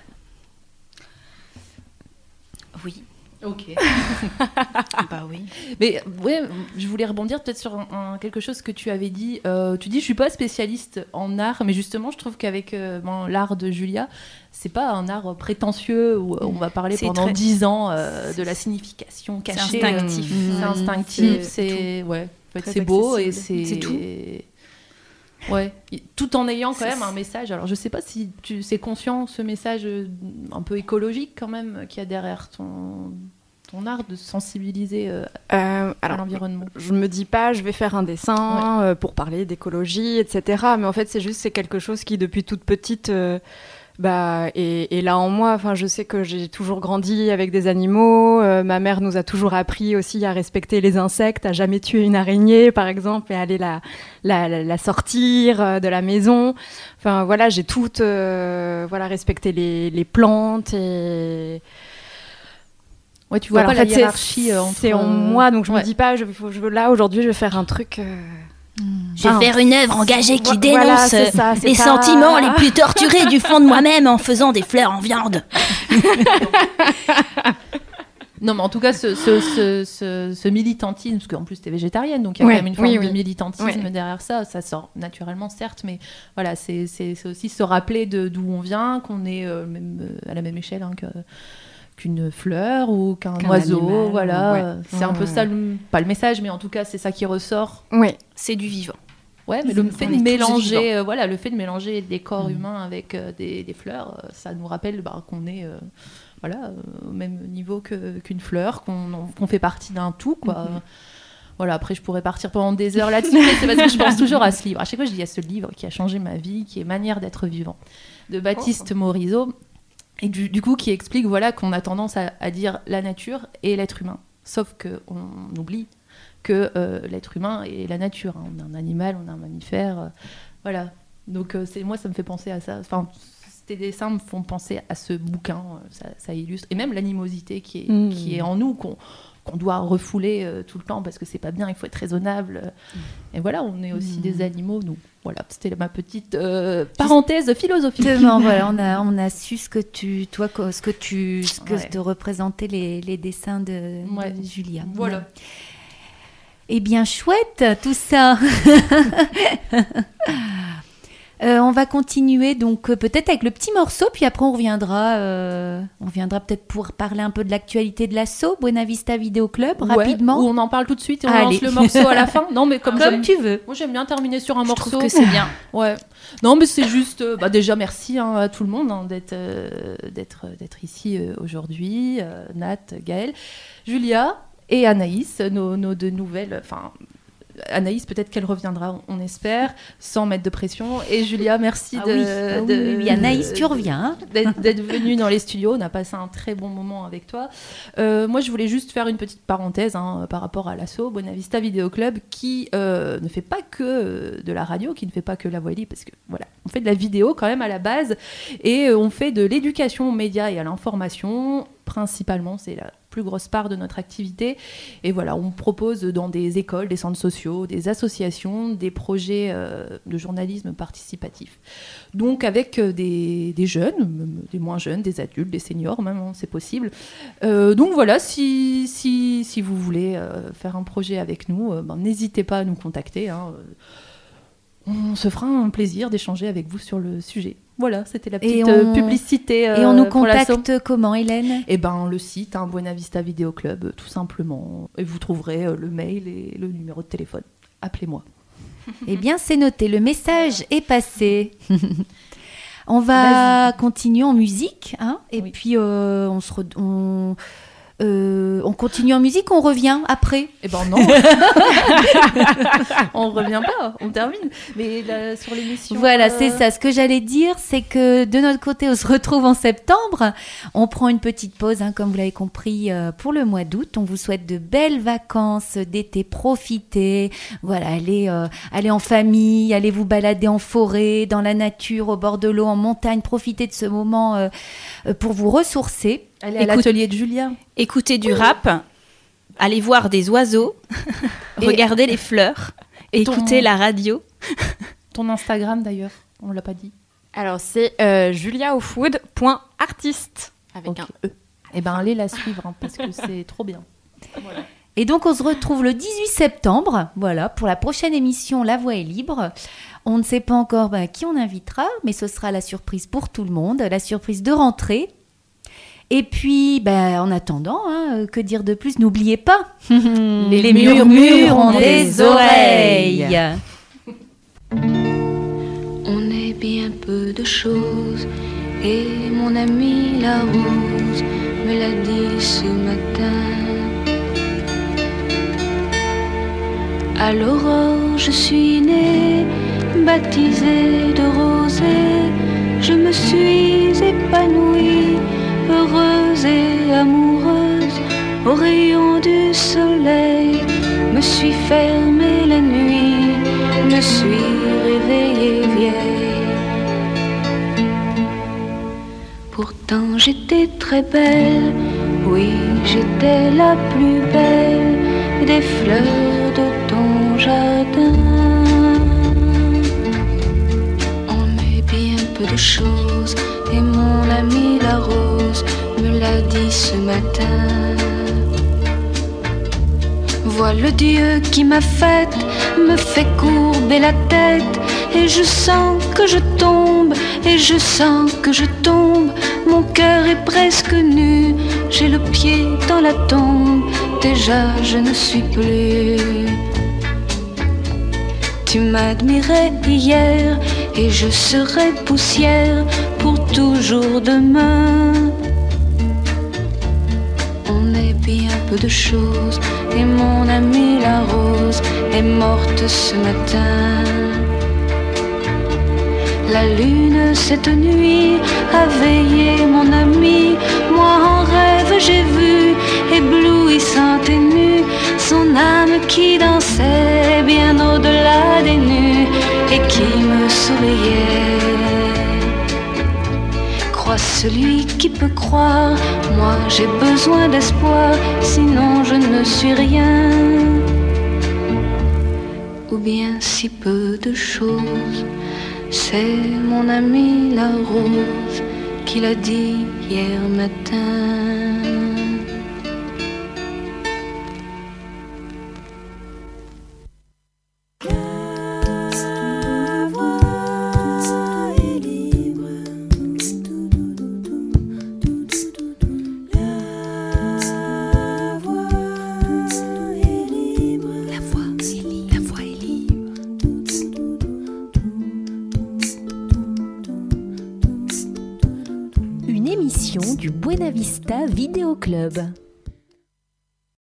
Oui, Ok. bah oui. Mais ouais, je voulais rebondir peut-être sur un- un- quelque chose que tu avais dit. Euh, tu dis, je suis pas spécialiste en art, mais justement, je trouve qu'avec euh, bon, l'art de Julia, c'est pas un art prétentieux où euh, on va parler pendant très- dix ans euh, de la signification C'est cachée. instinctif. euh, C'est Mmh. instinctif, C'est c'est ouais, en fait, Très c'est beau et c'est C'est tout. Ouais, tout en ayant quand même un message. Alors je sais pas si tu c'est conscient ce message un peu écologique quand même qu'il y a derrière ton ton art de sensibiliser euh, Euh, à l'environnement? je me dis pas, je vais faire un dessin euh, pour parler d'écologie, etc. Mais en fait, c'est juste c'est quelque chose qui depuis toute petite bah, est, est là en moi. Enfin, je sais que j'ai toujours grandi avec des animaux. Ma mère nous a toujours appris aussi à respecter les insectes, à jamais tuer une araignée, par exemple, et aller la, la, la- la sortir de la maison. Enfin, voilà, j'ai tout euh, voilà, respecté les, les plantes et Ouais, tu vois voilà, pas en la fait, hiérarchie euh, entre. C'est en euh, moi, donc je ouais. me dis pas, je, faut- je veux là aujourd'hui, je vais faire un truc. euh, Je vais Ah. faire une œuvre engagée qui dénonce ça, les pas- sentiments les plus torturés du fond de moi-même en faisant des fleurs en viande. Non, mais en tout cas, ce, ce, ce, ce- ce militantisme, parce qu'en plus, tu es végétarienne, donc il y a Ouais, quand même une forme oui, de militantisme Ouais. derrière ça. Ça sort naturellement, certes, mais voilà, c'est aussi se rappeler de- d'où on vient, qu'on est euh, même, euh, à la même échelle hein, que- qu'une fleur ou qu'un oiseau. animal, voilà, ouais. C'est un peu ouais. ça, le- pas le message, mais en tout cas, c'est ça qui ressort. Oui, C'est du vivant. Ouais, mais le fait de mélanger, euh, voilà, le fait de mélanger des corps Mm. humains avec euh, des, des fleurs, euh, ça nous rappelle bah, qu'on est, euh, voilà, euh, au même niveau que- qu'une fleur, qu'on fait partie d'un tout, quoi. Mhm. Voilà, après je pourrais partir pendant des heures là-dessus, mais c'est parce que je pense toujours à ce livre. À chaque fois, je dis à ce livre qui a changé ma vie, qui est Manière d'être vivant, de Baptiste Morisot, et du, du coup qui explique voilà qu'on a tendance à, à dire la nature et l'être humain, sauf que on oublie que euh, l'être humain et la nature. hein. On est un animal, on est un mammifère, euh, voilà. Donc euh, c'est moi, ça me fait penser à ça. Enfin, ces dessins me font penser à ce bouquin, ça, ça illustre, et même l'animosité qui est, Mm. qui est en nous, qu'on qu'on doit refouler euh, tout le temps parce que c'est pas bien, il faut être raisonnable. Et voilà, on est aussi des animaux, nous. Voilà, c'était ma petite euh, parenthèse philosophique. Exactement, voilà, on a, on a su ce que tu, toi, ce que tu, ce que Ouais. te représentaient les, les dessins de. Julia. Voilà. Ouais. Eh bien, chouette, tout ça. Euh, on va continuer donc euh, peut-être avec le petit morceau, puis après on reviendra. euh, on reviendra peut-être pour parler un peu de l'actualité de l'assaut, Buena Vista Vidéo Club, Ouais, rapidement. Ou on en parle tout de suite et on Allez. lance le morceau à la fin. Non, mais comme, tu veux. Moi, j'aime bien terminer sur un Je morceau. trouve que c'est bien. Ouais. Non, mais c'est juste. bah, déjà, merci hein, à tout le monde hein, d'être d'être d'être ici aujourd'hui. Nat, Gaël, Julia et Anaïs, nos, nos deux nouvelles. Enfin. Anaïs, peut-être qu'elle reviendra, on espère, sans mettre de pression. Et Julia, merci Ah de, oui, ah oui, de- oui, oui, Anaïs, tu reviens. hein. d'être venue dans les studios. On a passé un très bon moment avec toi. Euh, moi, je voulais juste faire une petite parenthèse hein, par rapport à l'assaut Bonavista Vidéo Club qui euh, ne fait pas que de la radio, qui ne fait pas que la voix libre, parce que voilà, on fait de la vidéo quand même à la base et euh, on fait de l'éducation aux médias et à l'information. Principalement, c'est la plus grosse part de notre activité. Et voilà, on propose dans des écoles, des centres sociaux, des associations, des projets euh, de journalisme participatif. Donc avec euh, des, jeunes, des moins jeunes, des adultes, des seniors même, hein, c'est possible. Euh, donc voilà, si, si, si vous voulez faire un projet avec nous, ben, n'hésitez pas à nous contacter. hein. On se fera un plaisir d'échanger avec vous sur le sujet. Voilà, c'était la Et petite on- euh, publicité. Et on euh, nous pour contacte comment, Hélène? Eh ben, le site, hein, Buena Vista Vidéo Club, euh, tout simplement. Et vous trouverez euh, le mail et le numéro de téléphone. Appelez-moi. Eh bien, c'est noté. Le message est passé. on va continuer en musique, hein, et Oui. puis euh, on se re- on, euh, on continue en musique. On revient après? Eh ben non On revient pas, on termine. Mais là, sur l'émission... Voilà, euh, c'est ça. Ce que j'allais dire, c'est que de notre côté, on se retrouve en septembre. On prend une petite pause, hein, comme vous l'avez compris, euh, pour le mois d'août. On vous souhaite de belles vacances d'été. Profitez. Voilà, allez, euh, allez en famille, allez vous balader en forêt, dans la nature, au bord de l'eau, en montagne. Profitez de ce moment euh, pour vous ressourcer. Allez à l'atelier de Julia. Écoutez du rap, allez voir des oiseaux, Et- regardez les fleurs, et Ton- écoutez la radio. Ton Instagram d'ailleurs, on l'a pas dit. Alors, c'est euh, juliaaufood.artiste. Avec un E. Eh ben allez la suivre hein, parce que c'est trop bien. Et donc, on se retrouve le 18 septembre, voilà, pour la prochaine émission La Voix est libre. On ne sait pas encore ben, qui on invitera, mais ce sera la surprise pour tout le monde, la surprise de rentrée. Et puis, ben, en attendant, hein, que dire de plus? N'oubliez pas, les, murmures ont des oreilles. On est bien peu de choses et mon ami la rose me l'a dit ce matin. À l'aurore, je suis née, baptisée de rosée. Je me suis épanouie, amoureuse. Au rayon du soleil, me suis fermée la nuit, me suis réveillée vieille. Pourtant j'étais très belle, oui j'étais la plus belle des fleurs de ton jardin. On est bien peu de choses et mon ami la rose l'a dit ce matin. Vois le Dieu qui m'a faite, me fait courber la tête, et je sens que je tombe, et je sens que je tombe. Mon cœur est presque nu, j'ai le pied dans la tombe, déjà je ne suis plus. Tu m'admirais hier, et je serai poussière pour toujours demain. Bien peu de choses et mon amie la rose est morte ce matin. La lune cette nuit a veillé mon ami. Moi en rêve j'ai vu, éblouissante et nue, son âme qui dansait bien au-delà des nues et qui me souriait. Celui qui peut croire, moi j'ai besoin d'espoir, sinon je ne suis rien. Ou bien si peu de choses, c'est mon ami la rose qui l'a dit hier matin. Club.